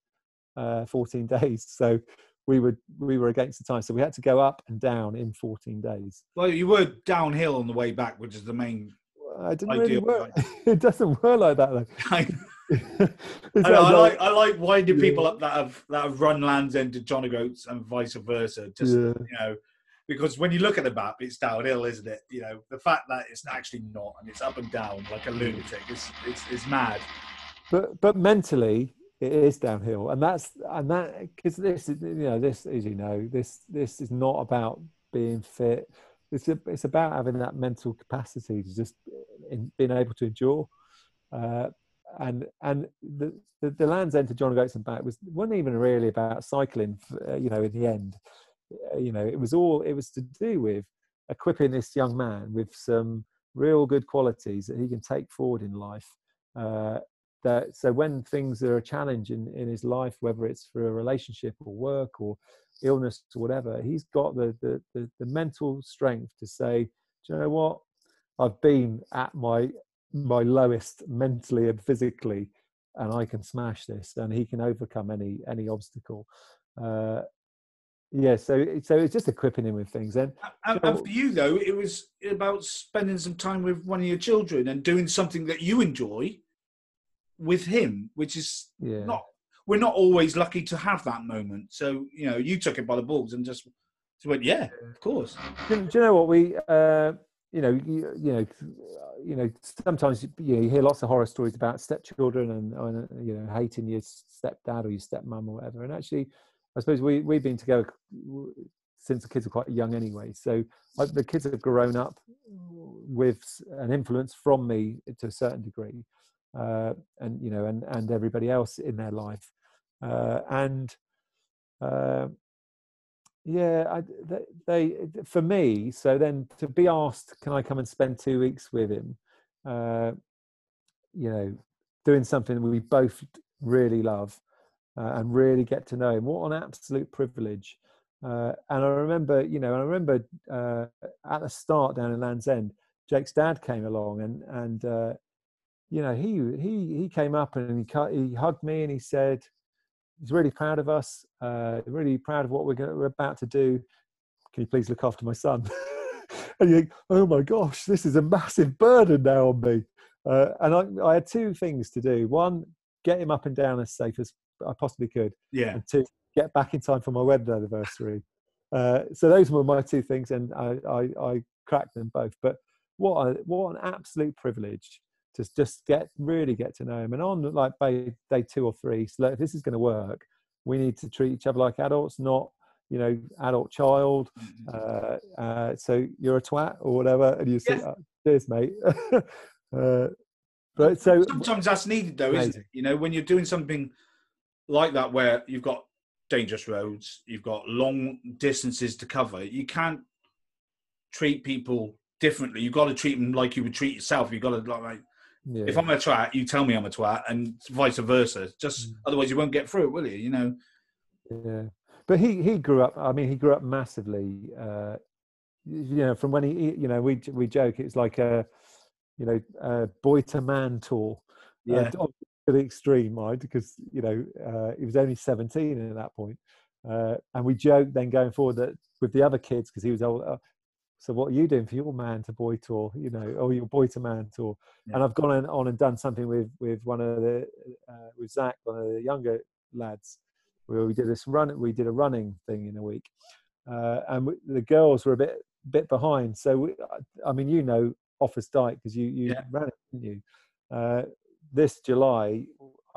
S2: uh, 14 days. So we were we were against the time, so we had to go up and down in 14 days.
S1: Well, you were downhill on the way back, which is the main.
S2: I didn't really work. it doesn't work like that though.
S1: I, I, like I like winding yeah. people up that have that have run Land's End to John O'Groats and vice versa. Just yeah. you know, because when you look at the map, it's downhill, isn't it? You know, the fact that it's actually not and it's up and down like a lunatic is it's, it's mad.
S2: But but mentally, it is downhill, and that's and that because this is you know this as you know this this is not about being fit. It's a, it's about having that mental capacity to just in, being able to endure. Uh, and and the, the, the Land's End to John O'Groats and back was wasn't even really about cycling. Uh, you know, in the end, uh, you know, it was all it was to do with equipping this young man with some real good qualities that he can take forward in life. That so when things are a challenge in, in his life, whether it's for a relationship or work or illness or whatever, he's got the the, the, the mental strength to say, Do you know what? I've been at my my lowest mentally and physically and I can smash this and he can overcome any any obstacle. Uh, yeah, so so it's just equipping him with things. And,
S1: and, and, for you though, it was about spending some time with one of your children and doing something that you enjoy with him, which is yeah. not. We're not always lucky to have that moment. So you know, you took it by the balls and just, just went, yeah, of course.
S2: Do, do you know what we? Uh, you know, you, you know, you know. Sometimes you, know, you hear lots of horror stories about stepchildren and, and you know hating your stepdad or your stepmom or whatever. And actually, I suppose we we've been together since the kids are quite young anyway. So the kids have grown up with an influence from me to a certain degree, uh, and you know, and and everybody else in their life, uh, and uh, yeah, I, they, they, for me. So then to be asked, can I come and spend two weeks with him? Uh, you know, doing something we both really love uh, and really get to know him. What an absolute privilege! Uh, and I remember, you know, I remember at the start down in Land's End, Jake's dad came along, and and uh, you know, he he he came up and he he hugged me and he said he's really proud of us, uh, really proud of what we're, we're about to do. Can you please look after my son? and you think, oh my gosh, this is a massive burden now on me. Uh, and I, I, had two things to do. One, get him up and down as safe as I possibly could.
S1: Yeah.
S2: And two, get back in time for my wedding anniversary. Uh, so those were my two things, and I, I, I cracked them both. But what a, what an absolute privilege to just get really get to know him. And on like by day two or three, so if this is going to work, we need to treat each other like adults, not you know adult child. Mm-hmm. Uh, uh, so you're a twat or whatever, and you say, yes. oh, "Cheers, mate." uh, but so
S1: sometimes that's needed, though, amazing. isn't it? You know, when you're doing something like that, where you've got dangerous roads, you've got long distances to cover, you can't treat people differently. You've got to treat them like you would treat yourself. You've got to like yeah. If I'm a twat, you tell me I'm a twat, and vice versa. Just mm. otherwise, you won't get through it, will you? You know.
S2: Yeah, but he he grew up. I mean, he grew up massively. Uh, you know, from when he, you know, we we joke it's like a, you know, a boy to man tour.
S1: Yeah.
S2: Uh, to the extreme, mind, because you know uh, he was only 17 at that point. Uh, and we joked then going forward that with the other kids because he was old. Uh, so what are you doing for your man to boy tour? You know, or your boy to man tour? Yeah. And I've gone on and done something with with one of the uh, with Zach, one of the younger lads, where we did this run. We did a running thing in a week, uh, and we, the girls were a bit bit behind. So we, I mean, you know, Offa's Dyke because you you yeah. ran it, didn't you? Uh, this July,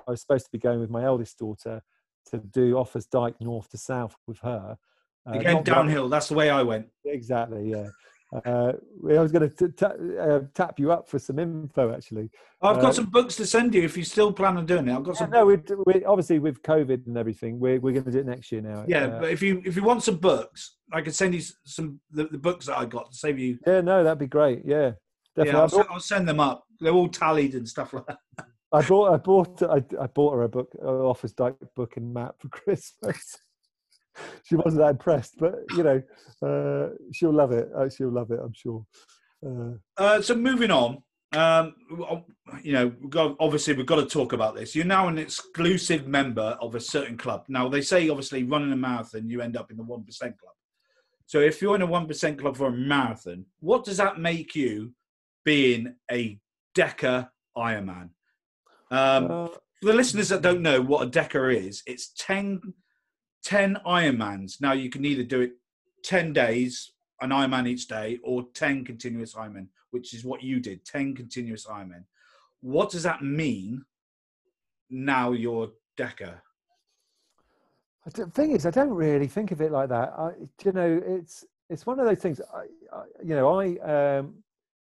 S2: I was supposed to be going with my eldest daughter to do Offa's Dyke north to south with her.
S1: Uh, Again, downhill. That's the way I went.
S2: Exactly. Yeah. Uh, I was going to uh, tap you up for some info. Actually,
S1: I've got uh, some books to send you if you still plan on doing it. I've got some.
S2: No, we we obviously with COVID and everything, we're we're going to do it next year now.
S1: Yeah, uh, but if you if you want some books, I could send you some the, the books that I got to save you.
S2: Yeah, no, that'd be great. Yeah,
S1: definitely. Yeah, I'll, I'll send them up. They're all tallied and stuff like that.
S2: I bought I bought I, I bought her a book, an Offa's Dyke book and map for Christmas. she wasn't that impressed, but you know, uh, she'll love it. Uh, she'll love it, I'm sure.
S1: Uh, uh, so moving on, um, you know, we've got, obviously we've got to talk about this. You're now an exclusive member of a certain club. Now they say obviously running a marathon, you end up in the one percent club. So if you're in a one percent club for a marathon, what does that make you being a Deca Ironman? Um, uh, for the listeners that don't know what a Deca is, it's 10, 10 Ironmans. Now you can either do it 10 days, an Ironman each day, or 10 continuous Ironman, which is what you did, 10 continuous Ironman. What does that mean now you're Deca?
S2: The thing is, I don't really think of it like that. I, you know, it's it's one of those things. I, I, you know, I um,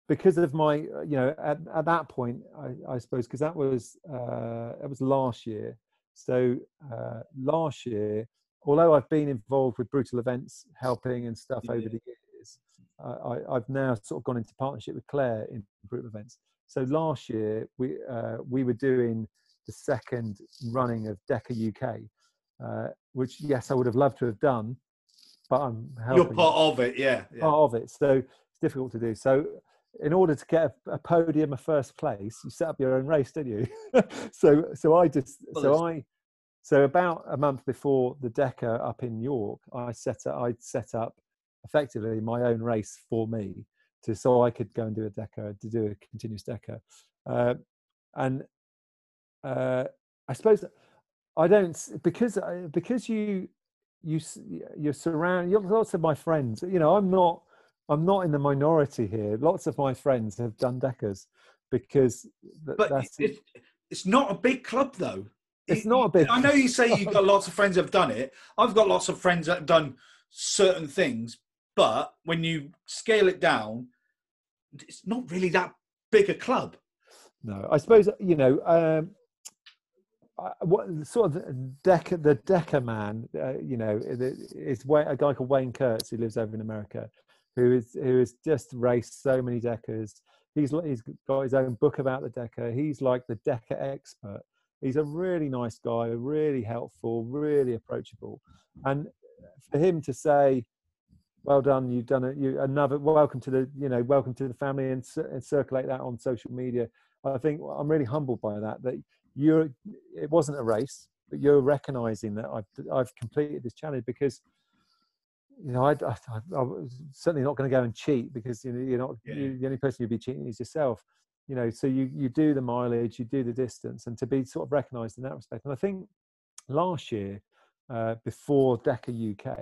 S2: because of my you know at, at that point i, I suppose because that was uh that was last year so uh last year although i've been involved with brutal events helping and stuff yeah. over the years uh, I, i've now sort of gone into partnership with claire in brutal events so last year we uh we were doing the second running of deca uk uh which yes i would have loved to have done but i'm
S1: helping. you're part of it yeah,
S2: yeah. part of it so it's difficult to do so in order to get a, a, podium, a first place, you set up your own race, don't you? so, so I just, so I, so about a month before the Deca up in York, I set up, I set up effectively my own race for me to, so I could go and do a Deca, to do a continuous Deca, uh, and uh, I suppose I don't because uh, because you you you're surrounded. You're lots of my friends, you know, I'm not I'm not in the minority here. Lots of my friends have done Decas because.
S1: Th- but it's, it's not a big club though.
S2: It's not a big.
S1: I know you say you've got lots of friends that have done it. I've got lots of friends that have done certain things, but when you scale it down, it's not really that big a club.
S2: No, I suppose you know. Um, what sort of Deca, the Deca man, uh, you know, is a guy called Wayne Kurtz who lives over in America, who is who has just raced so many Decas. He's he's got his own book about the Deca. He's like the Deca expert. He's a really nice guy, really helpful, really approachable. And for him to say, "Well done, you've done it. You another welcome to the you know welcome to the family," and, and circulate that on social media. I think I'm really humbled by that. That you're it wasn't a race, but you're recognizing that I've I've completed this challenge because you know, I, I, I, was certainly not going to go and cheat because you know, you're not yeah. you, the only person you'd be cheating is yourself. You know, so you you do the mileage, you do the distance, and to be sort of recognised in that respect. And I think last year, uh, before Deca UK,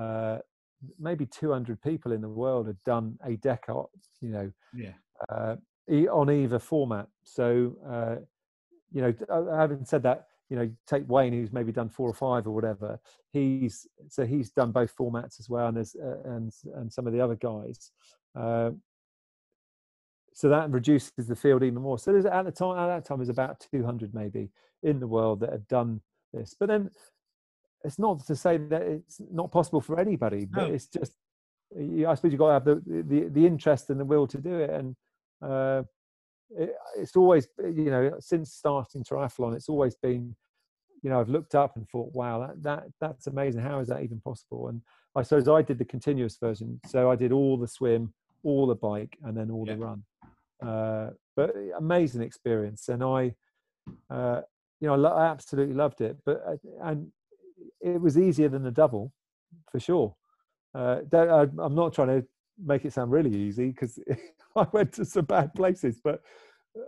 S2: uh, maybe 200 people in the world had done a Deca. You know,
S1: yeah,
S2: uh, on either format. So, uh, you know, having said that, you know take Wayne who's maybe done four or five or whatever he's so he's done both formats as well and there's uh, and and some of the other guys uh, so that reduces the field even more so there's at the time at that time there's about 200 maybe in the world that have done this but then it's not to say that it's not possible for anybody but no. it's just i suppose you've got to have the, the the interest and the will to do it and uh, it, it's always you know since starting triathlon it's always been you know i've looked up and thought wow that, that that's amazing how is that even possible and i suppose i did the continuous version so i did all the swim all the bike and then all yeah. the run uh, but amazing experience and i uh, you know, I, lo- I absolutely loved it. But uh, and it was easier than the double, for sure. Uh, I'm not trying to make it sound really easy because I went to some bad places, but uh,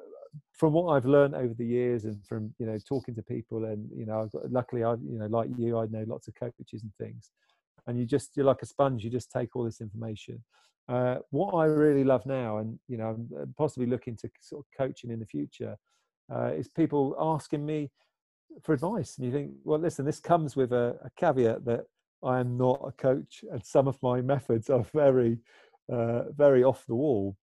S2: from what I've learned over the years and from you know talking to people and you know got, luckily I you know like you I know lots of coaches and things. And you just you're like a sponge you just take all this information. Uh, what I really love now and you know I'm uh, possibly looking to sort of coaching in the future uh, is people asking me for advice. And you think well listen this comes with a, a caveat that I am not a coach and some of my methods are very uh, very off the wall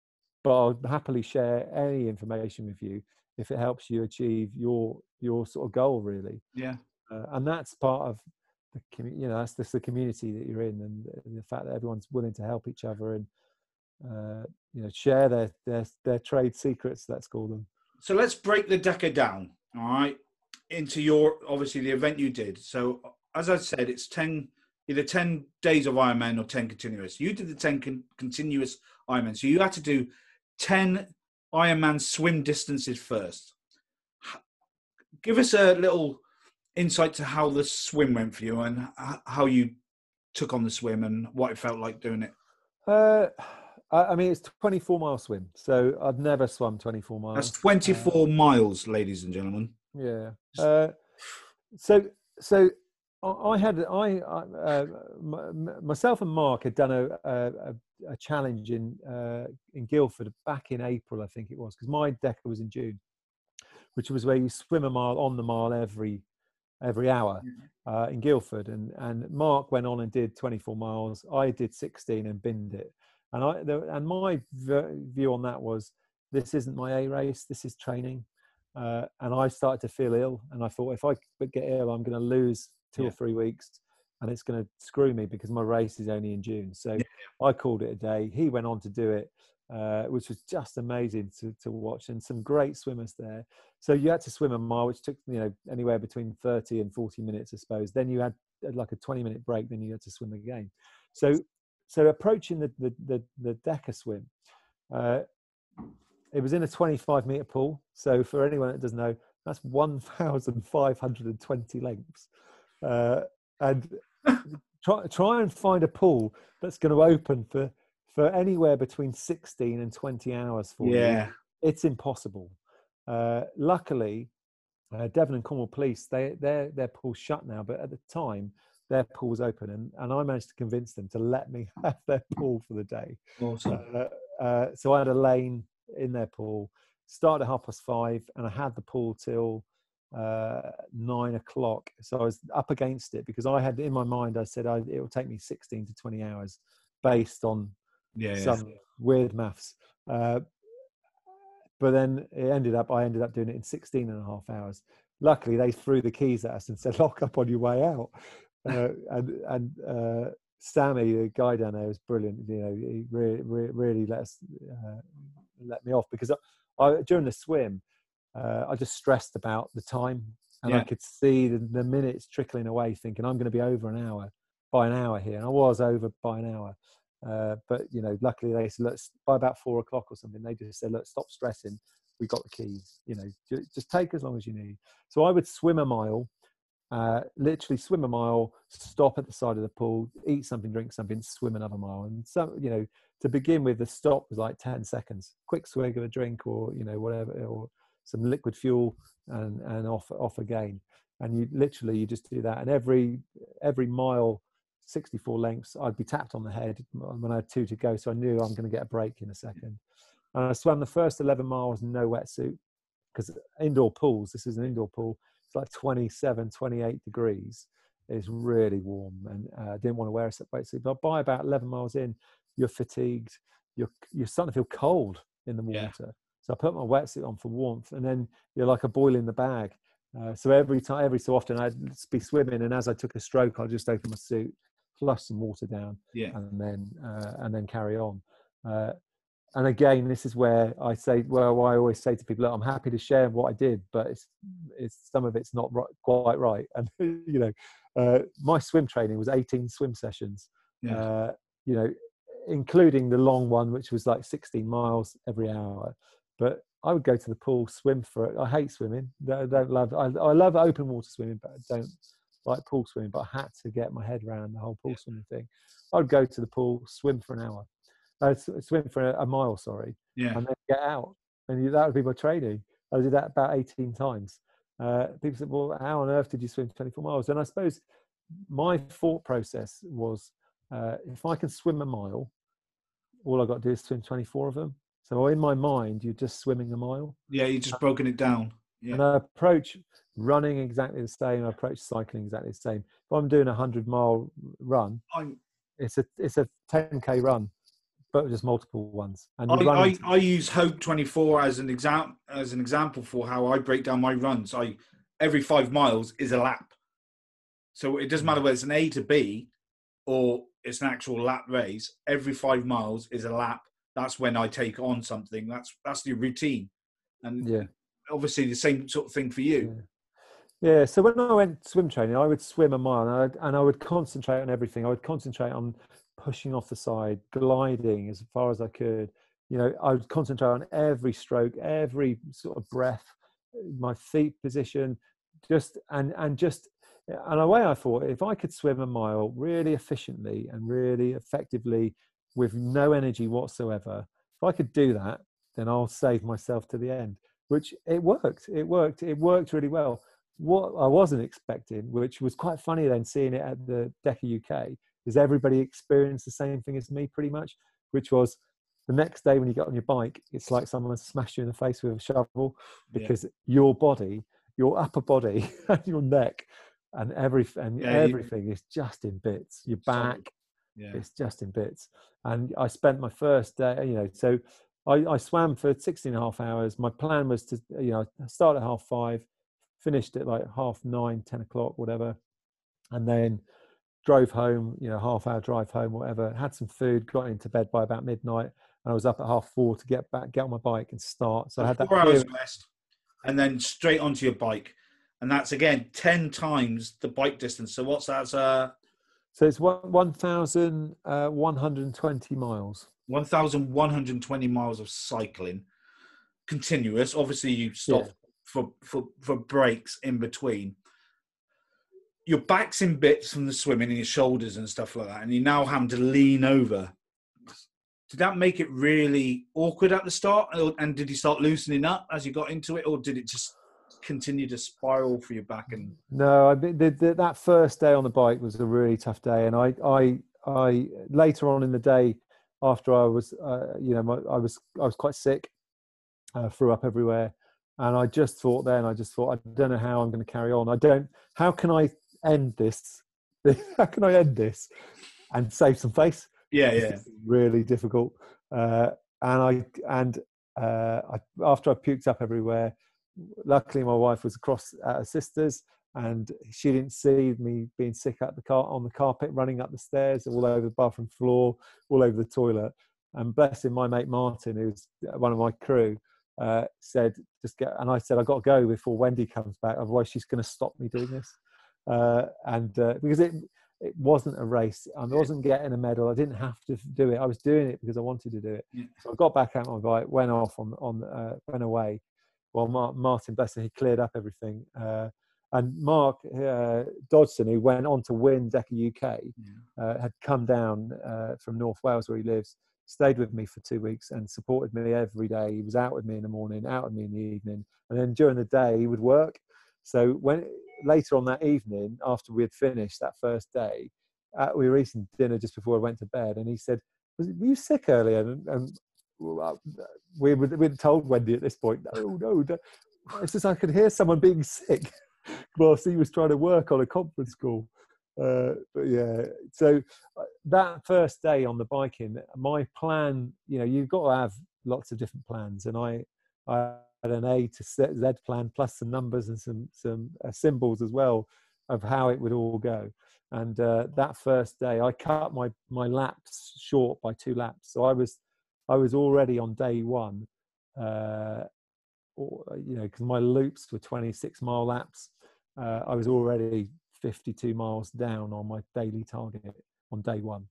S2: but I'll happily share any information with you if it helps you achieve your your sort of goal really
S1: Yeah.
S2: uh, and that's part of the commu- you know that's, that's the community that you're in and, and the fact that everyone's willing to help each other and uh, you know share their their their trade secrets let's call them
S1: So let's break the Deca down, all right, into your obviously the event you did. So as I said, it's ten either ten days of Ironman or ten continuous. You did the ten con- continuous Ironman, so you had to do ten Ironman swim distances first. Give us a little insight to how the swim went for you and how you took on the swim and what it felt like doing it.
S2: uh, I, I mean it's 24 mile swim so i've never swum 24 miles
S1: That's 24 miles, ladies and gentlemen.
S2: Yeah. Uh, so so I had I, I uh, myself and Mark had done a a, a challenge in uh, in Guildford back in April, I think it was, because my Deca was in June, which was where you swim a mile on the mile every every hour uh, in Guildford, and and Mark went on and did 24 miles. I did 16 and binned it, and I and my view on that was this isn't my A race. This is training. Uh, and I started to feel ill, and I thought if I get ill, I'm going to lose two
S1: Yeah.
S2: or three weeks, and it's going to screw me because my race is only in June. So
S1: Yeah.
S2: I called it a day. He went on to do it, uh, which was just amazing to, to watch, and some great swimmers there. So you had to swim a mile, which took you know anywhere between 30 and 40 minutes, I suppose. Then you had uh, like a 20 minute break. Then you had to swim again. So so approaching the the the, the Deca swim. Uh, it was in a 25 meter pool. So for anyone that doesn't know, that's 1,520 lengths. Uh, and try, try and find a pool that's going to open for, for anywhere between 16 and 20 hours for you.
S1: Yeah.
S2: It's impossible. Uh, luckily, uh, Devon and Cornwall Police, they, their, their pool's shut now, but at the time, their pool was open. And, and I managed to convince them to let me have their pool for the day.
S1: Awesome.
S2: Uh, uh, so I had a lane in their pool. Started at half past five, and I had the pool till uh, nine o'clock. So I was up against it because I had in my mind I said I, it will take me sixteen to twenty hours, based on
S1: Yeah. yeah.
S2: some weird maths. Uh, but then it ended up I ended up doing it in 16 and a half hours. Luckily, they threw the keys at us and said, "Lock up on your way out." Uh, and and uh, Sammy, the guy down there, was brilliant. You know, he really, really, really let us uh, let me off because I, I during the swim, uh, I just stressed about the time, and I could see the, the minutes trickling away, thinking I'm going to be over an hour by an hour here, and I was over by an hour. Uh, but you know, luckily they said, let's by about four o'clock or something, they just said, look, stop stressing. We got the keys. You know, just take as long as you need. So I would swim a mile, uh, literally swim a mile, stop at the side of the pool, eat something, drink something, swim another mile. And so, you know, to begin with, the stop was like 10 seconds, quick swig of a drink or, you know, whatever, or some liquid fuel and, and off, off again. And you literally, you just do that. And every, every mile, 64 lengths, I'd be tapped on the head when I had two to go. So I knew I'm going to get a break in a second. And I swam the first 11 miles, in no wetsuit, because indoor pools, this is an indoor pool, it's like 27, 28 degrees. It's really warm, and uh, I didn't want to wear a wetsuit. But by about 11 miles in, you're fatigued, you're, you're starting to feel cold in the
S1: Yeah.
S2: So I put my wetsuit on for warmth, and then you're like a boil in the bag. Uh, so every time, every so often, I'd be swimming, and as I took a stroke, I'd just open my suit, flush some water down,
S1: Yeah.
S2: and then uh, and then carry on. Uh, and again, this is where I say, well, I always say to people, Look, I'm happy to share what I did, but it's it's some of it's not right, quite right. And you know, uh, my swim training was 18 swim sessions.
S1: Yeah.
S2: Uh, you know, including the long one, which was like 16 miles every hour. But I would go to the pool, swim for it. I hate swimming. I don't love. I, I love open water swimming, but I don't like pool swimming. But I had to get my head around the whole pool swimming thing. I'd go to the pool, swim for an hour, uh, swim for a, a, mile, sorry,
S1: yeah.
S2: and then get out. And that would be my training. I did that about 18 times. Uh, people said, "Well, how on earth did you swim 24 miles?" And I suppose my thought process was, uh, if I can swim a mile, all I've got to do is swim 24 of them. So in my mind, you're just swimming a mile.
S1: Yeah, you just broken it down. Yeah.
S2: And I approach running exactly the same. I approach cycling exactly the same. If I'm doing a hundred mile run, I'm, it's a it's a 10k run, but just multiple ones.
S1: And I, I, I, use Hope 24 as an example as an example for how I break down my runs. I every five miles is a lap, so it doesn't matter mm. whether it's an A to B or it's an actual lap race. Every five miles is a lap. That's when I take on something. That's that's the routine, and yeah, obviously the same sort of thing for you.
S2: Yeah. Yeah, so when I went swim training, I would swim a mile and I, and I would concentrate on everything. I would concentrate on pushing off the side, gliding as far as I could. You know, I would concentrate on every stroke, every sort of breath, my feet position, just and and just and a way I thought if I could swim a mile really efficiently and really effectively with no energy whatsoever, if I could do that, then I'll save myself to the end. Which it worked. It worked. It worked really well. What I wasn't expecting, which was quite funny then seeing it at the DECA UK, is everybody experienced the same thing as me pretty much, which was the next day when you get on your bike, it's like someone smashed you in the face with a shovel because yeah. your body, your upper body, and your neck, and every and yeah, everything you, is just in bits. Your back, yeah. it's just in bits. And I spent my first day, you know, so I, I swam for 16 and a half hours. My plan was to, you know, start at half five, finished at like half nine, 10 o'clock, whatever, and then drove home, you know, half hour drive home, whatever, had some food, got into bed by about midnight, and I was up at half four to get back, get on my bike and start. So, I had that
S1: four hours rest, and then straight onto your bike, and that's again ten times the bike distance. So what's that? Uh,
S2: so it's one thousand uh, one hundred twenty miles.
S1: One thousand one hundred twenty miles of cycling, continuous. Obviously, you stop yeah. for, for for breaks in between your back's in bits from the swimming and your shoulders and stuff like that, and you're now having to lean over. Did that make it really awkward at the start? And did you start loosening up as you got into it, or did it just continue to spiral for your back? And
S2: no, I, the, the, that first day on the bike was a really tough day, and I, I, I later on in the day, after I was, uh, you know, my, I was, I was quite sick, uh, threw up everywhere, and I just thought then, I just thought, I don't know how I'm going to carry on. I don't. How can I end this? How can I end this and save some face?
S1: Yeah, yeah.
S2: Really difficult. Uh, and I and uh, I, after I puked up everywhere, luckily my wife was across at her sister's and she didn't see me being sick at the car on the carpet, running up the stairs, all over the bathroom floor, all over the toilet. And blessing my mate Martin, who's one of my crew, uh, said, "Just get." And I said, "I got to go before Wendy comes back, otherwise she's going to stop me doing this." uh, and uh, because it it wasn't a race, I wasn't getting a medal. I didn't have to do it. I was doing it because I wanted to do it. So I got back out my bike, went off on on uh, went away. While Mark, Martin, bless him, he cleared up everything. Uh, and Mark uh, Dodson, who went on to win DECA UK, yeah. Uh, had come down from North Wales where he lives stayed with me for two weeks and supported me every day. He was out with me in the morning, out with me in the evening, and then during the day he would work. So when later on that evening, after we had finished that first day, uh, we were eating dinner just before I went to bed, and he said, "Were you sick earlier?" And, and we were we'd told Wendy at this point, "No, no, no. it's just I could hear someone being sick whilst he was trying to work on a conference call." Uh, but yeah, so uh, that first day on the biking, my plan, you know, you've got to have lots of different plans, and I, I had an A to Z plan plus some numbers and some some uh, symbols as well of how it would all go. And uh, that first day, I cut my my laps short by two laps, so I was I was already on day one, uh, or, you know, because my loops were 26 mile laps. Uh, I was already 52 miles down on my daily target on day one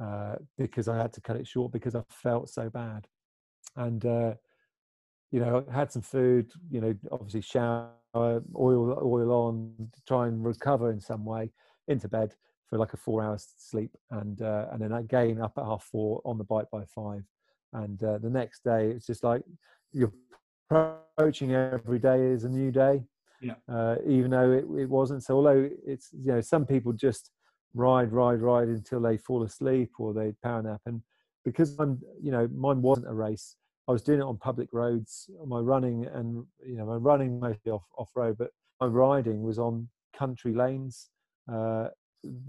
S2: uh, because I had to cut it short because I felt so bad. And uh, you know, had some food, you know, obviously shower, oil, oil on, try and recover in some way into bed for like a four hours sleep. And, uh, and then again up at half four on the bike by five. And uh, the next day, it's just like you're approaching every day is a new day.
S1: Yeah.
S2: Uh, even though it, it wasn't. So although it's, you know, some people just ride, ride, ride until they fall asleep or they power nap. And because I'm, you know, mine wasn't a race. I was doing it on public roads. My running and you know, my running mostly off off road, but my riding was on country lanes, uh,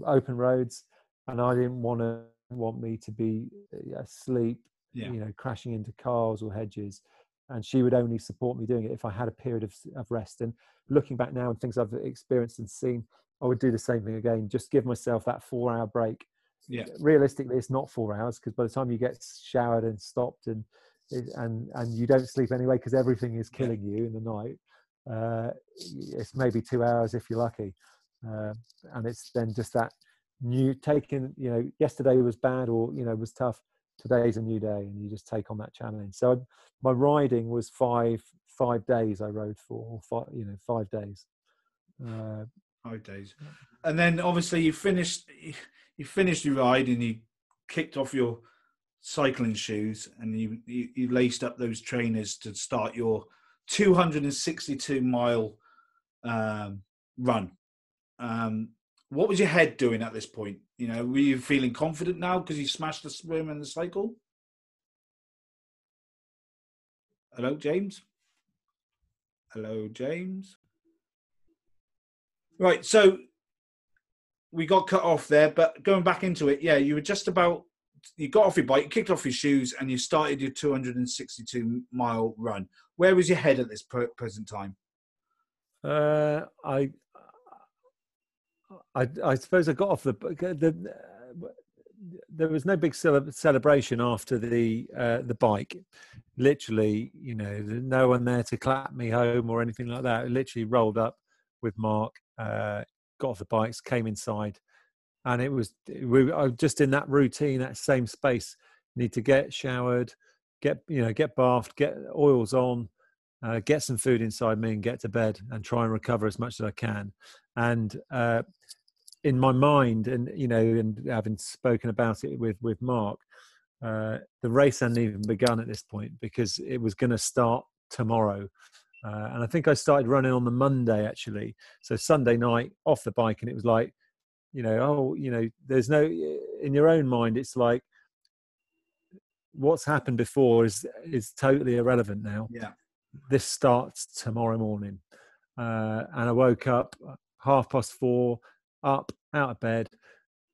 S2: open roads, and I didn't want to want me to be uh, asleep,
S1: Yeah.
S2: you know, crashing into cars or hedges. And she would only support me doing it if I had a period of, of rest. And looking back now and things I've experienced and seen, I would do the same thing again. Just give myself that four hour break
S1: Yeah.
S2: realistically it's not four hours because by the time you get showered and stopped and and and you don't sleep anyway because everything is killing you in the night uh, it's maybe two hours if you're lucky uh, and it's then just that new taking you know yesterday was bad or you know was tough today's a new day and you just take on that challenge so my riding was five five days i rode for or five you know five days uh,
S1: Five days. And then obviously you finished you finished your ride and you kicked off your cycling shoes and you, you, you laced up those trainers to start your 262 mile um, run. Um, what was your head doing at this point? You know, were you feeling confident now because you smashed the swim and the cycle? Hello, James. Hello, James. Right, so we got cut off there, but going back into it, yeah, you were just about you got off your bike, you kicked off your shoes, and you started your 262 mile run. Where was your head at this present time?
S2: Uh, I, I, I suppose I got off the. the there was no big cele- celebration after the uh, the bike. Literally, you know, no one there to clap me home or anything like that. I literally rolled up with Mark, uh, got off the bikes, came inside, and it was we just in that routine, that same space. Need to get showered, get you know, get bathed, get oils on, uh, get some food inside me, and get to bed, and try and recover as much as I can. And uh, in my mind, and you know, and having spoken about it with with Mark, uh, the race hadn't even begun at this point because it was going to start tomorrow. Uh, and I think I started running on the Monday actually. So Sunday night off the bike, and it was like, you know, oh, you know, there's no in your own mind. It's like what's happened before is is totally irrelevant now.
S1: Yeah.
S2: This starts tomorrow morning, uh, and I woke up half past four, up out of bed,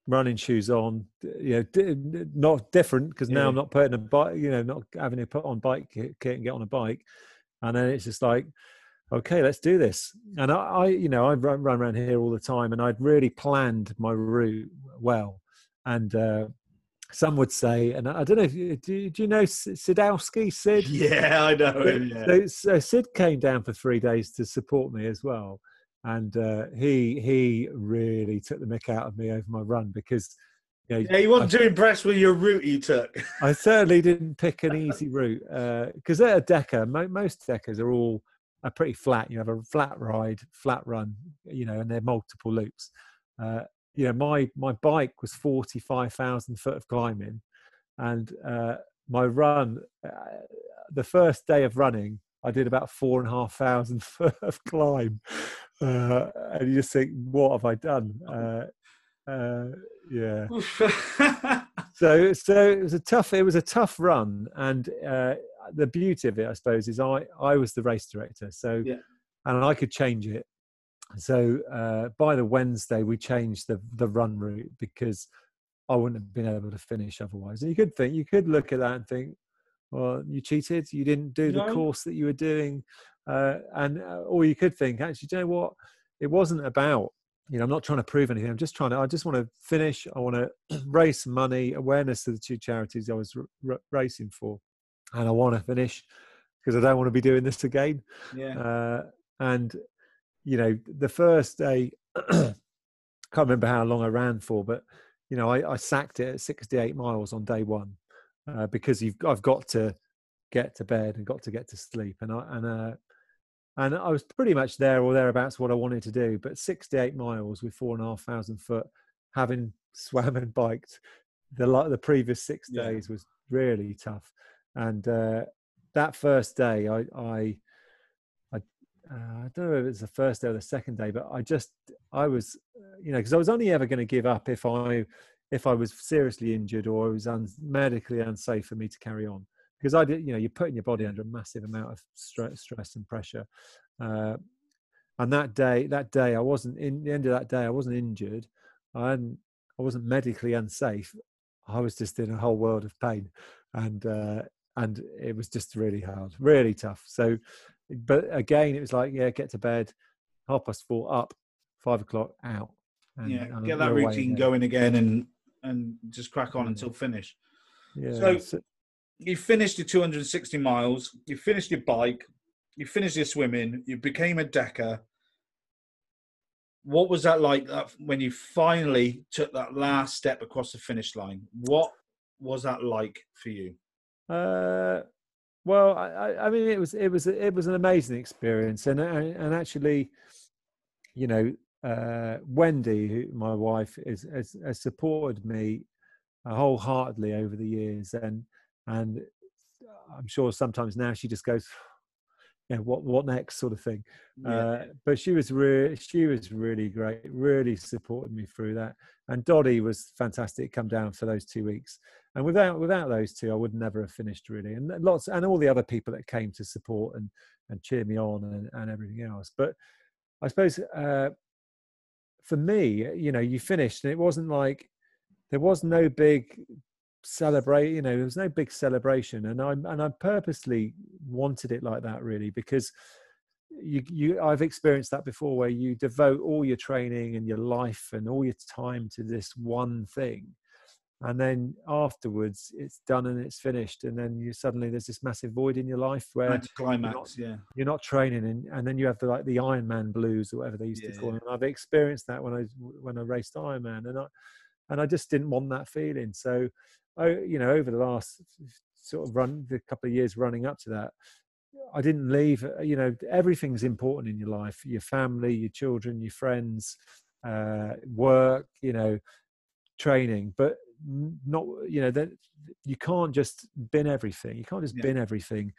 S2: running shoes on. You know, not different because now
S1: Yeah.
S2: I'm not putting a bike. You know, not having to put on bike kit and get on a bike, and then it's just like okay, let's do this. And I, I you know, I run, run around here all the time, and I'd really planned my route well. And uh, some would say, and I don't know, if you, do, do you know Sidowski? Sid?
S1: Yeah, I know. him, Yeah.
S2: So, so Sid came down for three days to support me as well, and uh, he he really took the mick out of me over my run because. You know,
S1: Yeah, you wasn't too impressed with your route you took.
S2: I certainly didn't pick an easy route because at a Deca, mo- most Decas are all are pretty flat. You have a flat ride, flat run, you know, and they're multiple loops. Uh, you know, my my bike was forty five thousand foot of climbing, and uh, my run, uh, the first day of running, I did about four and a half thousand foot of climb, uh, and you just think, what have I done? Uh, uh, yeah. So so it was a tough it was a tough run. And uh, the beauty of it i suppose is i i was the race director. So
S1: Yeah.
S2: and i could change it. So uh, by the wednesday we changed the the run route because i wouldn't have been able to finish otherwise. And you could think you could look at that and think well you cheated you didn't do the
S1: No.
S2: course that you were doing uh, and uh, or you could think actually do you know what it wasn't about you know, I'm not trying to prove anything. I'm just trying to. I just want to finish. I want to raise money, awareness to the two charities I was r- r- racing for, and I want to finish because I don't want to be doing this again.
S1: yeah.
S2: Uh, and you know, the first day, can't remember how long I ran for, but you know, I, I sacked it at 68 miles on day one uh, because you've I've got to get to bed and got to get to sleep. And I and uh, and I was pretty much there or thereabouts what I wanted to do. But 68 miles with four and a half thousand foot, having swam and biked the the previous six days yeah. was really tough. And uh, that first day, I I I, uh, I don't know if it was the first day or the second day, but I just I was you know because I was only ever going to give up if I if I was seriously injured or it was un- medically unsafe for me to carry on because I did, you know, you're putting your body under a massive amount of stress, stress and pressure. Uh, and that day, that day, I wasn't in the end of that day, I wasn't injured. I hadn't, I wasn't medically unsafe. I was just in a whole world of pain, and uh, and it was just really hard, really tough. So, but again, it was like, yeah, get to bed, half past four up, five o'clock out.
S1: And, yeah, and get that routine going again, and and just crack on until finish. Yeah. So, you finished your 260 miles, you finished your bike, you finished your swimming, you became a Deca. What was that like that, when you finally took that last step across the finish line? What was that like for you?
S2: Uh, well, I, I mean, it was it was it was an amazing experience, and and actually, you know, uh, Wendy, who, my wife, is, has, has supported me wholeheartedly over the years, and and I'm sure sometimes now she just goes, you know, what what next sort of thing. Yeah. Uh, but she was really she was really great, really supported me through that. And Dottie was fantastic. Come down for those two weeks, and without without those two, I would never have finished really. And lots and all the other people that came to support and and cheer me on and, and everything else. But I suppose uh, for me, you know, you finished, and it wasn't like there was no big celebrate you know there was no big celebration. And i and i purposely wanted it like that really because you you i've experienced that before where you devote all your training and your life and all your time to this one thing and then afterwards it's done and it's finished and then you suddenly there's this massive void in your life where
S1: climax
S2: you're
S1: not, yeah
S2: you're not training and, and then you have the like the ironman blues or whatever they used yeah, to call yeah. them i've experienced that when i when i raced ironman and i and i just didn't want that feeling so you know, over the last sort of run, the couple of years running up to that, I didn't leave. You know, everything's important in your life: your family, your children, your friends, uh, work. You know, training, but not. You know that you can't just bin everything. You can't just yeah. bin everything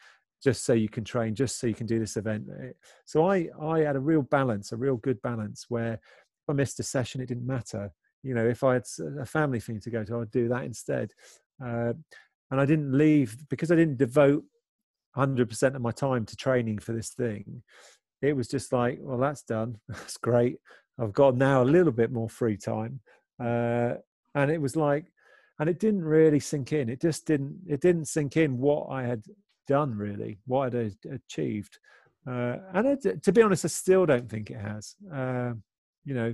S2: just so you can train, just so you can do this event. Eh, so I I had a real balance, a real good balance where if I missed a session, it didn't matter you know if i had a family thing to go to i'd do that instead uh, and i didn't leave because i didn't devote 100% of my time to training for this thing it was just like well that's done that's great i've got now a little bit more free time uh, and it was like and it didn't really sink in it just didn't it didn't sink in what i had done really what i'd achieved uh, and it, to be honest i still don't think it has uh, you know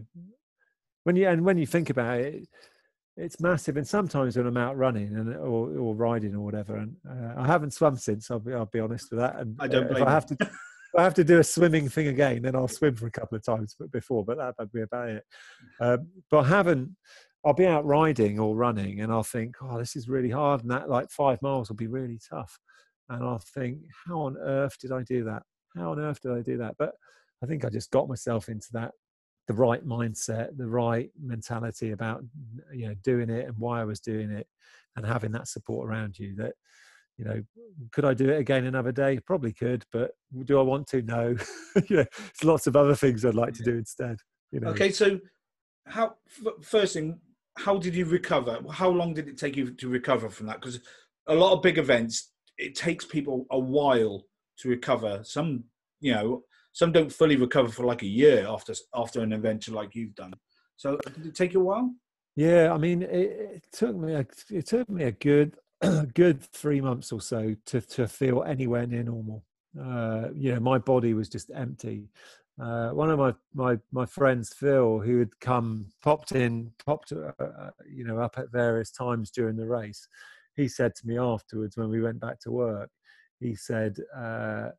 S2: when you and when you think about it, it's massive. And sometimes when I'm out running and or, or riding or whatever, and uh, I haven't swum since. I'll be I'll be honest with that. And
S1: I don't.
S2: Uh, if I have to. I have to do a swimming thing again, then I'll swim for a couple of times before, but that'd be about it. Um, but I haven't, I'll be out riding or running and I'll think, oh, this is really hard. And that like five miles will be really tough. And I'll think, how on earth did I do that? How on earth did I do that? But I think I just got myself into that the right mindset, the right mentality about you know doing it and why I was doing it, and having that support around you. That you know, could I do it again another day? Probably could, but do I want to? No. you know, there's lots of other things I'd like to do instead. You know.
S1: Okay, so how first thing, how did you recover? How long did it take you to recover from that? Because a lot of big events, it takes people a while to recover. Some, you know, some don't fully recover for like a year after after an adventure like you've done. So did it take you a while?
S2: Yeah, I mean, it, it took me a, it took me a good good three months or so to to feel anywhere near normal. Uh, you know, my body was just empty. Uh, one of my, my my friends, Phil, who had come, popped in, popped, uh, uh, you know, up at various times during the race. He said to me afterwards when we went back to work, he said, uh,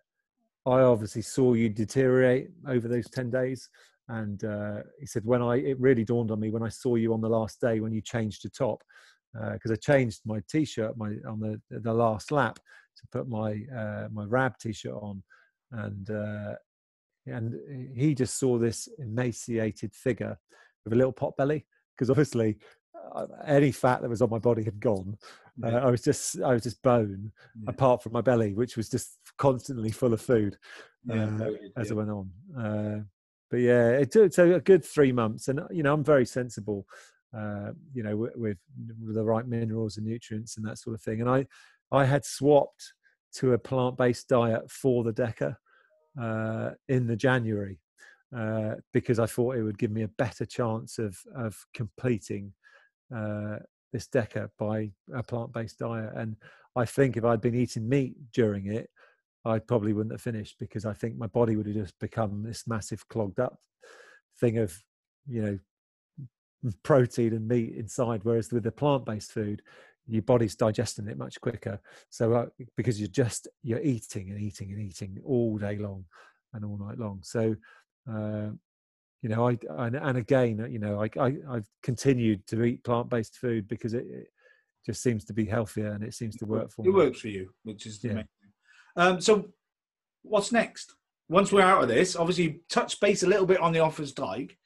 S2: I obviously saw you deteriorate over those 10 days. And uh, he said, when I, it really dawned on me when I saw you on the last day when you changed your top, because uh, I changed my t-shirt my, on the, the last lap to put my my Rab t-shirt on, and and he just saw this emaciated figure with a little pot belly because obviously uh, any fat that was on my body had gone. Uh, I was just I was just bone
S1: Yeah.
S2: apart from my belly, which was just constantly full of food
S1: Yeah,
S2: uh, as
S1: yeah.
S2: it went on. Uh, but yeah, it took so a good three months, and you know I'm very sensible, uh, you know, with, with the right minerals and nutrients and that sort of thing. And I I had swapped to a plant based diet for the Deca uh, in the January uh, because I thought it would give me a better chance of of completing uh, this Deca by a plant based diet. And I think if I'd been eating meat during it, I probably wouldn't have finished because I think my body would have just become this massive clogged up thing of, you know, protein and meat inside. Whereas with the plant based food, your body's digesting it much quicker. So uh, because you're just you're eating and eating and eating all day long and all night long. So uh, you know, I and, and again, you know, I, I I've continued to eat plant based food because it, it just seems to be healthier and it seems to work for
S1: it
S2: me.
S1: It works for you, which is the
S2: Yeah.
S1: main thing. Um, so, what's next? Once we're out of this, obviously, touch base a little bit on the Offa's Dyke.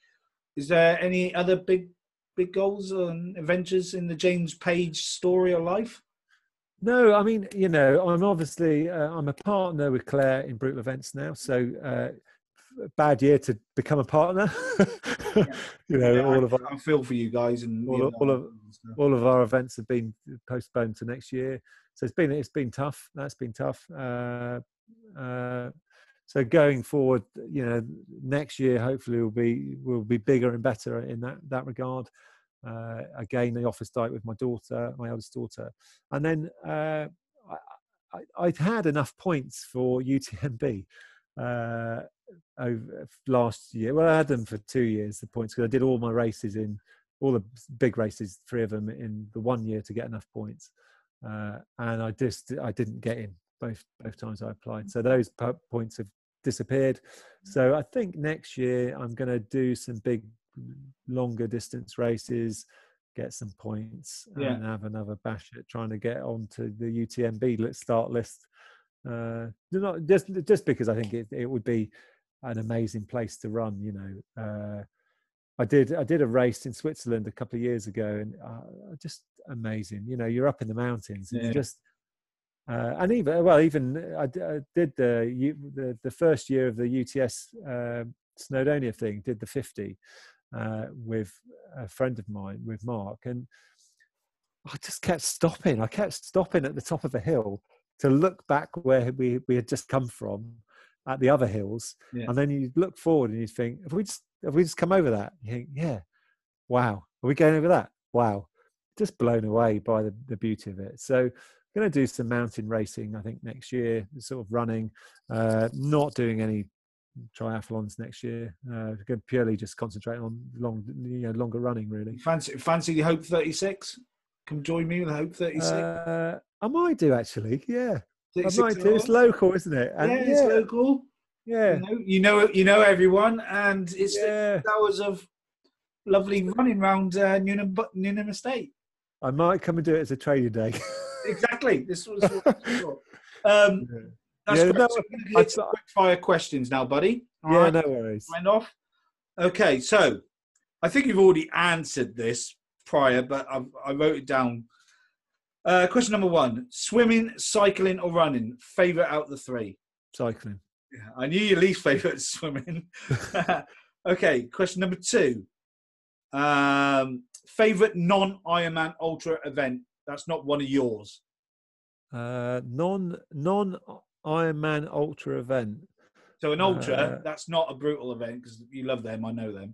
S1: Is there any other big, big goals and adventures in the James Page story of life?
S2: No, I mean, you know, I'm obviously uh, I'm a partner with Claire in Brutal Events now, so uh, bad year to become a partner. you know,
S1: Yeah,
S2: all
S1: I,
S2: of our,
S1: I feel for you guys and
S2: all
S1: you
S2: of-
S1: know,
S2: all of- all of our events have been postponed to next year, so it's been it's been tough. That's been tough. Uh, uh, so going forward, you know, next year hopefully will be will be bigger and better in that that regard. Uh, again, the Offa's Dyke with my daughter, my eldest daughter, and then uh, I, I'd had enough points for UTMB uh, over last year. Well, I had them for two years. The points because I did all my races in all the big races, three of them in the one year to get enough points, uh, and I just I didn't get in both both times I applied. So those po- points have disappeared. So I think next year I'm going to do some big, longer distance races, get some points,
S1: Yeah.
S2: and have another bash at trying to get onto the UTMB start list. Uh, not just just because I think it, it would be an amazing place to run. You know, uh, I did I did a race in Switzerland a couple of years ago, and uh, just amazing. You know, you're up in the mountains, and you just uh, and even well, even I did the, U- the the first year of the UTS uh, Snowdonia thing. Did the 50 uh, with a friend of mine, with Mark, and I just kept stopping. I kept stopping at the top of a hill to look back where we we had just come from at the other hills,
S1: Yeah.
S2: and then you look forward and you think, have we just have we just come over that? You think, yeah, wow, are we going over that? Wow, just blown away by the, the beauty of it. So, going to do some mountain racing, I think next year, sort of running, uh, not doing any triathlons next year. Uh, purely just concentrating on long, you know, longer running really.
S1: Fancy, fancy the Hope 36? Come join me with the Hope 36.
S2: Uh, I might do actually, yeah. I might do. It's local, isn't it?
S1: yeah,
S2: And
S1: it's local.
S2: yeah,
S1: You know, you know, you know everyone, and it's
S2: yeah.
S1: hours of lovely running around uh, Newnham, Newnham Estate.
S2: I might come and do it as a trading day.
S1: Exactly. This was. What, this was um, that's
S2: Yeah, no,
S1: So we're gonna
S2: I-
S1: get quick fire questions now, buddy. All
S2: yeah,
S1: right,
S2: no worries.
S1: Sign off. Okay, so I think you've already answered this prior, but I, I wrote it down. Uh, question number one: Swimming, cycling, or running? Favorite out of the three?
S2: Cycling.
S1: Yeah, I knew your least favorite is swimming. okay, question number two. Um, favorite non Ironman Ultra event? That's not one of yours.
S2: Uh, non non Ironman Ultra event.
S1: So an ultra,
S2: Uh,
S1: that's not a brutal event because you love them. I know them.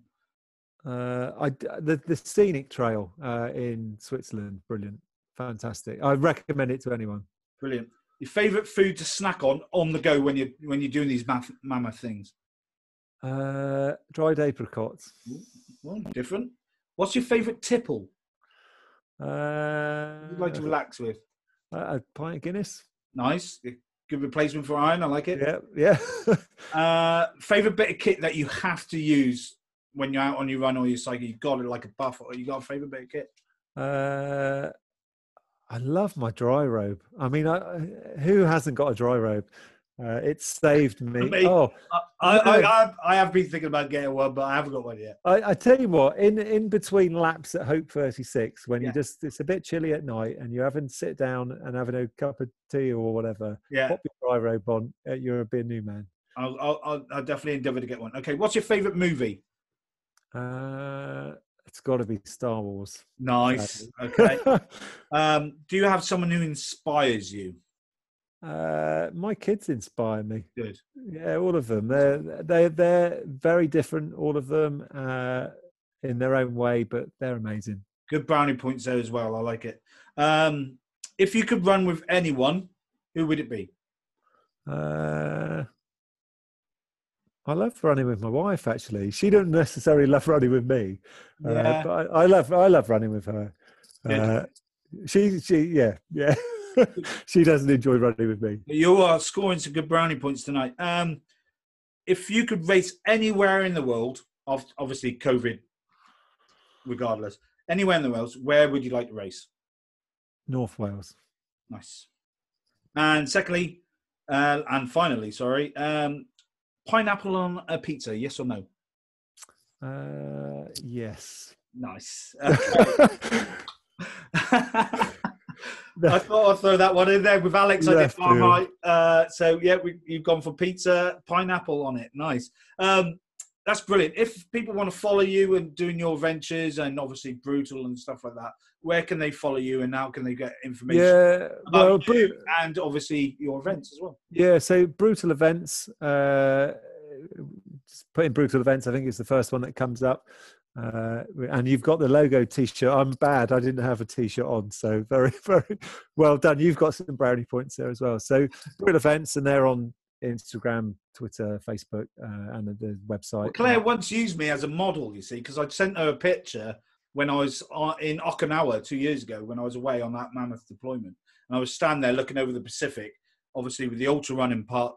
S2: Uh, I the the scenic trail uh, in Switzerland, brilliant, fantastic. I recommend it to anyone.
S1: Brilliant. Your favorite food to snack on on the go when you when you're doing these math, mammoth things?
S2: Uh, dried apricots.
S1: Well, different. What's your favorite tipple
S2: Uh,
S1: you'd like to relax with?
S2: a a pint of Guinness.
S1: Nice. Good replacement for iron. I like it.
S2: Yeah, yeah.
S1: Uh, favorite bit of kit that you have to use when you're out on your run or your cycle? You've got it like a buff, or you got a favorite bit of kit?
S2: uh, I love my dry robe. I mean, I, who hasn't got a dry robe? Uh, it saved me.
S1: Me.
S2: Oh,
S1: I, I, I, have, I have been thinking about getting one, but I haven't got one yet.
S2: I, I tell you what, in in between laps at Hope 36, when
S1: Yeah.
S2: you just it's a bit chilly at night and you're having to sit down and having a cup of tea or whatever,
S1: Yeah,
S2: pop your dry robe on. Uh, you're a beer new man.
S1: I'll, I'll, I'll, I'll definitely endeavour to get one. Okay, what's your favourite movie?
S2: Uh, it's got to be Star Wars.
S1: Nice. Okay. Um, do you have someone who inspires you?
S2: Uh, my kids inspire me.
S1: Good.
S2: Yeah, all of them. They're they they're very different, all of them, uh, in their own way, but they're amazing.
S1: Good brownie points there as well. I like it. Um, if you could run with anyone, who would it be?
S2: Uh, I love running with my wife. Actually, she doesn't necessarily love running with me, uh,
S1: Yeah.
S2: but I, I love I love running with her. Uh, she she yeah yeah. she doesn't enjoy running with me.
S1: You are scoring some good brownie points tonight. Um, if you could race anywhere in the world, obviously COVID, regardless, anywhere in the world, where would you like to race?
S2: North Wales.
S1: Nice. And secondly, uh, and finally, sorry, um, pineapple on a pizza, yes or no?
S2: Uh, yes.
S1: Nice. I thought I'd throw that one in there with Alex. I did far right. Uh, so yeah, we, you've gone for pizza, pineapple on it. Nice. Um, that's brilliant. If people want to follow you and doing your ventures and obviously brutal and stuff like that, where can they follow you and how can they get information
S2: Yeah. Well, Bru-
S1: and obviously your events as well?
S2: Yeah, so brutal events. Uh, just put in brutal events. I think it's the first one that comes up. Uh, and you've got the logo T-shirt. I'm bad. I didn't have a T-shirt on, so very, very well done. You've got some brownie points there as well. So brutal events, and they're on Instagram, Twitter, Facebook, uh, and the, website.
S1: Well, Claire once used me as a model, you see, because I'd sent her a picture when I was uh, in Okinawa two years ago when I was away on that mammoth deployment. And I was standing there looking over the Pacific, obviously with the ultra running part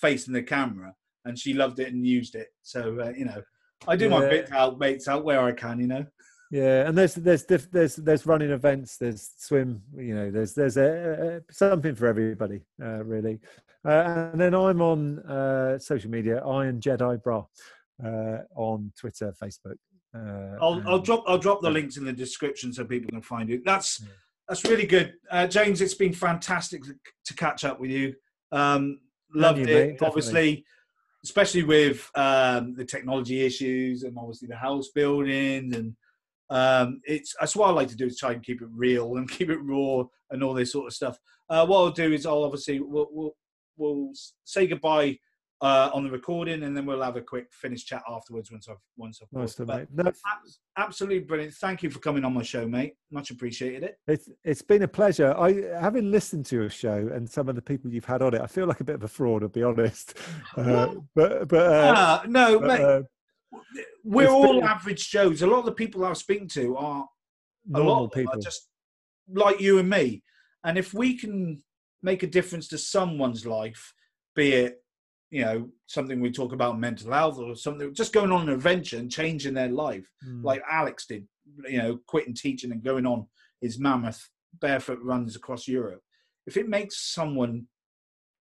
S1: facing the camera, and she loved it and used it. So, uh, you know, I do my
S2: Yeah.
S1: bit to help mates out where I can, you know.
S2: Yeah, and there's there's diff- there's there's running events, there's swim, you know, there's there's a, a, something for everybody, uh, really. Uh, and then I'm on uh, social media, Iron Jedi Bra, uh, on Twitter, Facebook. Uh,
S1: I'll, I'll drop I'll drop the links in the description so people can find you. That's
S2: Yeah.
S1: that's really good, uh, James. It's been fantastic to, catch up with you. Um, loved
S2: you,
S1: it,
S2: mate, definitely.
S1: Especially with um, the technology issues and obviously the house building and um, it's that's what I like to do is try and keep it real and keep it raw and all this sort of stuff. Uh, what I'll do is I'll obviously we'll we'll, we'll say goodbye. Uh, on the recording, and then we'll have a quick finish chat afterwards once I've once I've
S2: Nice one, mate.
S1: Absolutely brilliant. Thank you for coming on my show, mate. Much appreciated it.
S2: it's it's been a pleasure. I having listened to your show and some of the people you've had on it, I feel like a bit of a fraud, to be honest. Uh, but but, uh,
S1: Ah, no,
S2: but,
S1: mate.
S2: uh,
S1: we're all
S2: been-
S1: average Joes. A lot of the people I speak to are a lot
S2: normal
S1: of
S2: people.
S1: are just like you and me. And if we can make a difference to someone's life, be it you know something we talk about mental health or something, just going on an adventure and changing their life,
S2: Mm.
S1: like Alex did, you know, quitting teaching and going on his mammoth barefoot runs across Europe. If it makes someone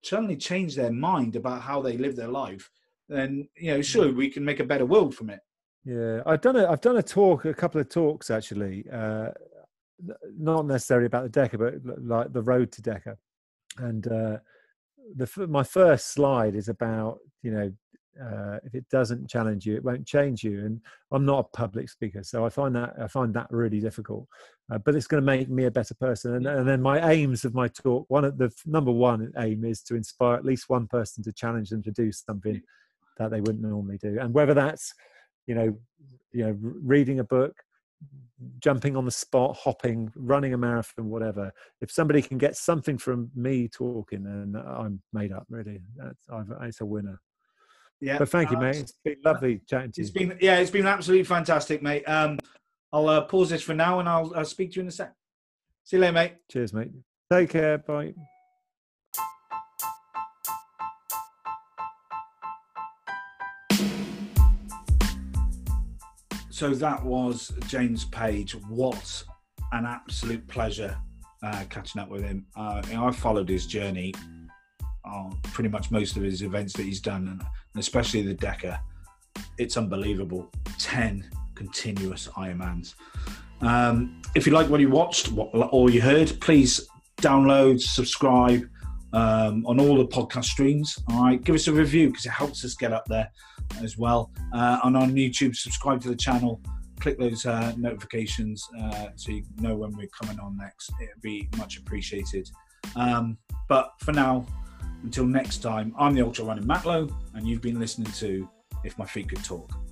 S1: suddenly change their mind about how they live their life, then you know, sure, we can make a better world from it.
S2: Yeah, I've done a I've done a talk, a couple of talks actually, uh, not necessarily about the Deca, but like the road to Deca. And uh, the my first slide is about you know uh, if it doesn't challenge you, it won't change you. And I'm not a public speaker, so I find that I find that really difficult. Uh, but it's going to make me a better person. And, and then my aims of my talk, one of the number one aim is to inspire at least one person to challenge them to do something that they wouldn't normally do. And whether that's you know, you know, reading a book, jumping on the spot, hopping, running a marathon, whatever. If somebody can get something from me talking, then I'm made up. Really, that's I've, it's a winner.
S1: Yeah.
S2: But thank you,
S1: uh,
S2: mate. It's been lovely chatting to
S1: It's
S2: you.
S1: been yeah, it's been absolutely fantastic, mate. Um, I'll uh, pause this for now, and I'll, I'll speak to you in a sec. See you later, mate.
S2: Cheers, mate. Take care. Bye.
S1: So that was James Page. What an absolute pleasure uh, catching up with him. Uh, I've followed his journey on pretty much most of his events that he's done, and especially the Deca. It's unbelievable. 10 continuous Ironmans. Um, if you like what you watched or you heard, please download, subscribe um, on all the podcast streams. All right, give us a review because it helps us get up there as well. Uh, and on YouTube, subscribe to the channel, click those uh, notifications uh, so you know when we're coming on next. It'd be much appreciated. Um, but for now, until next time, I'm the ultra running Matlow, and you've been listening to If My Feet Could Talk.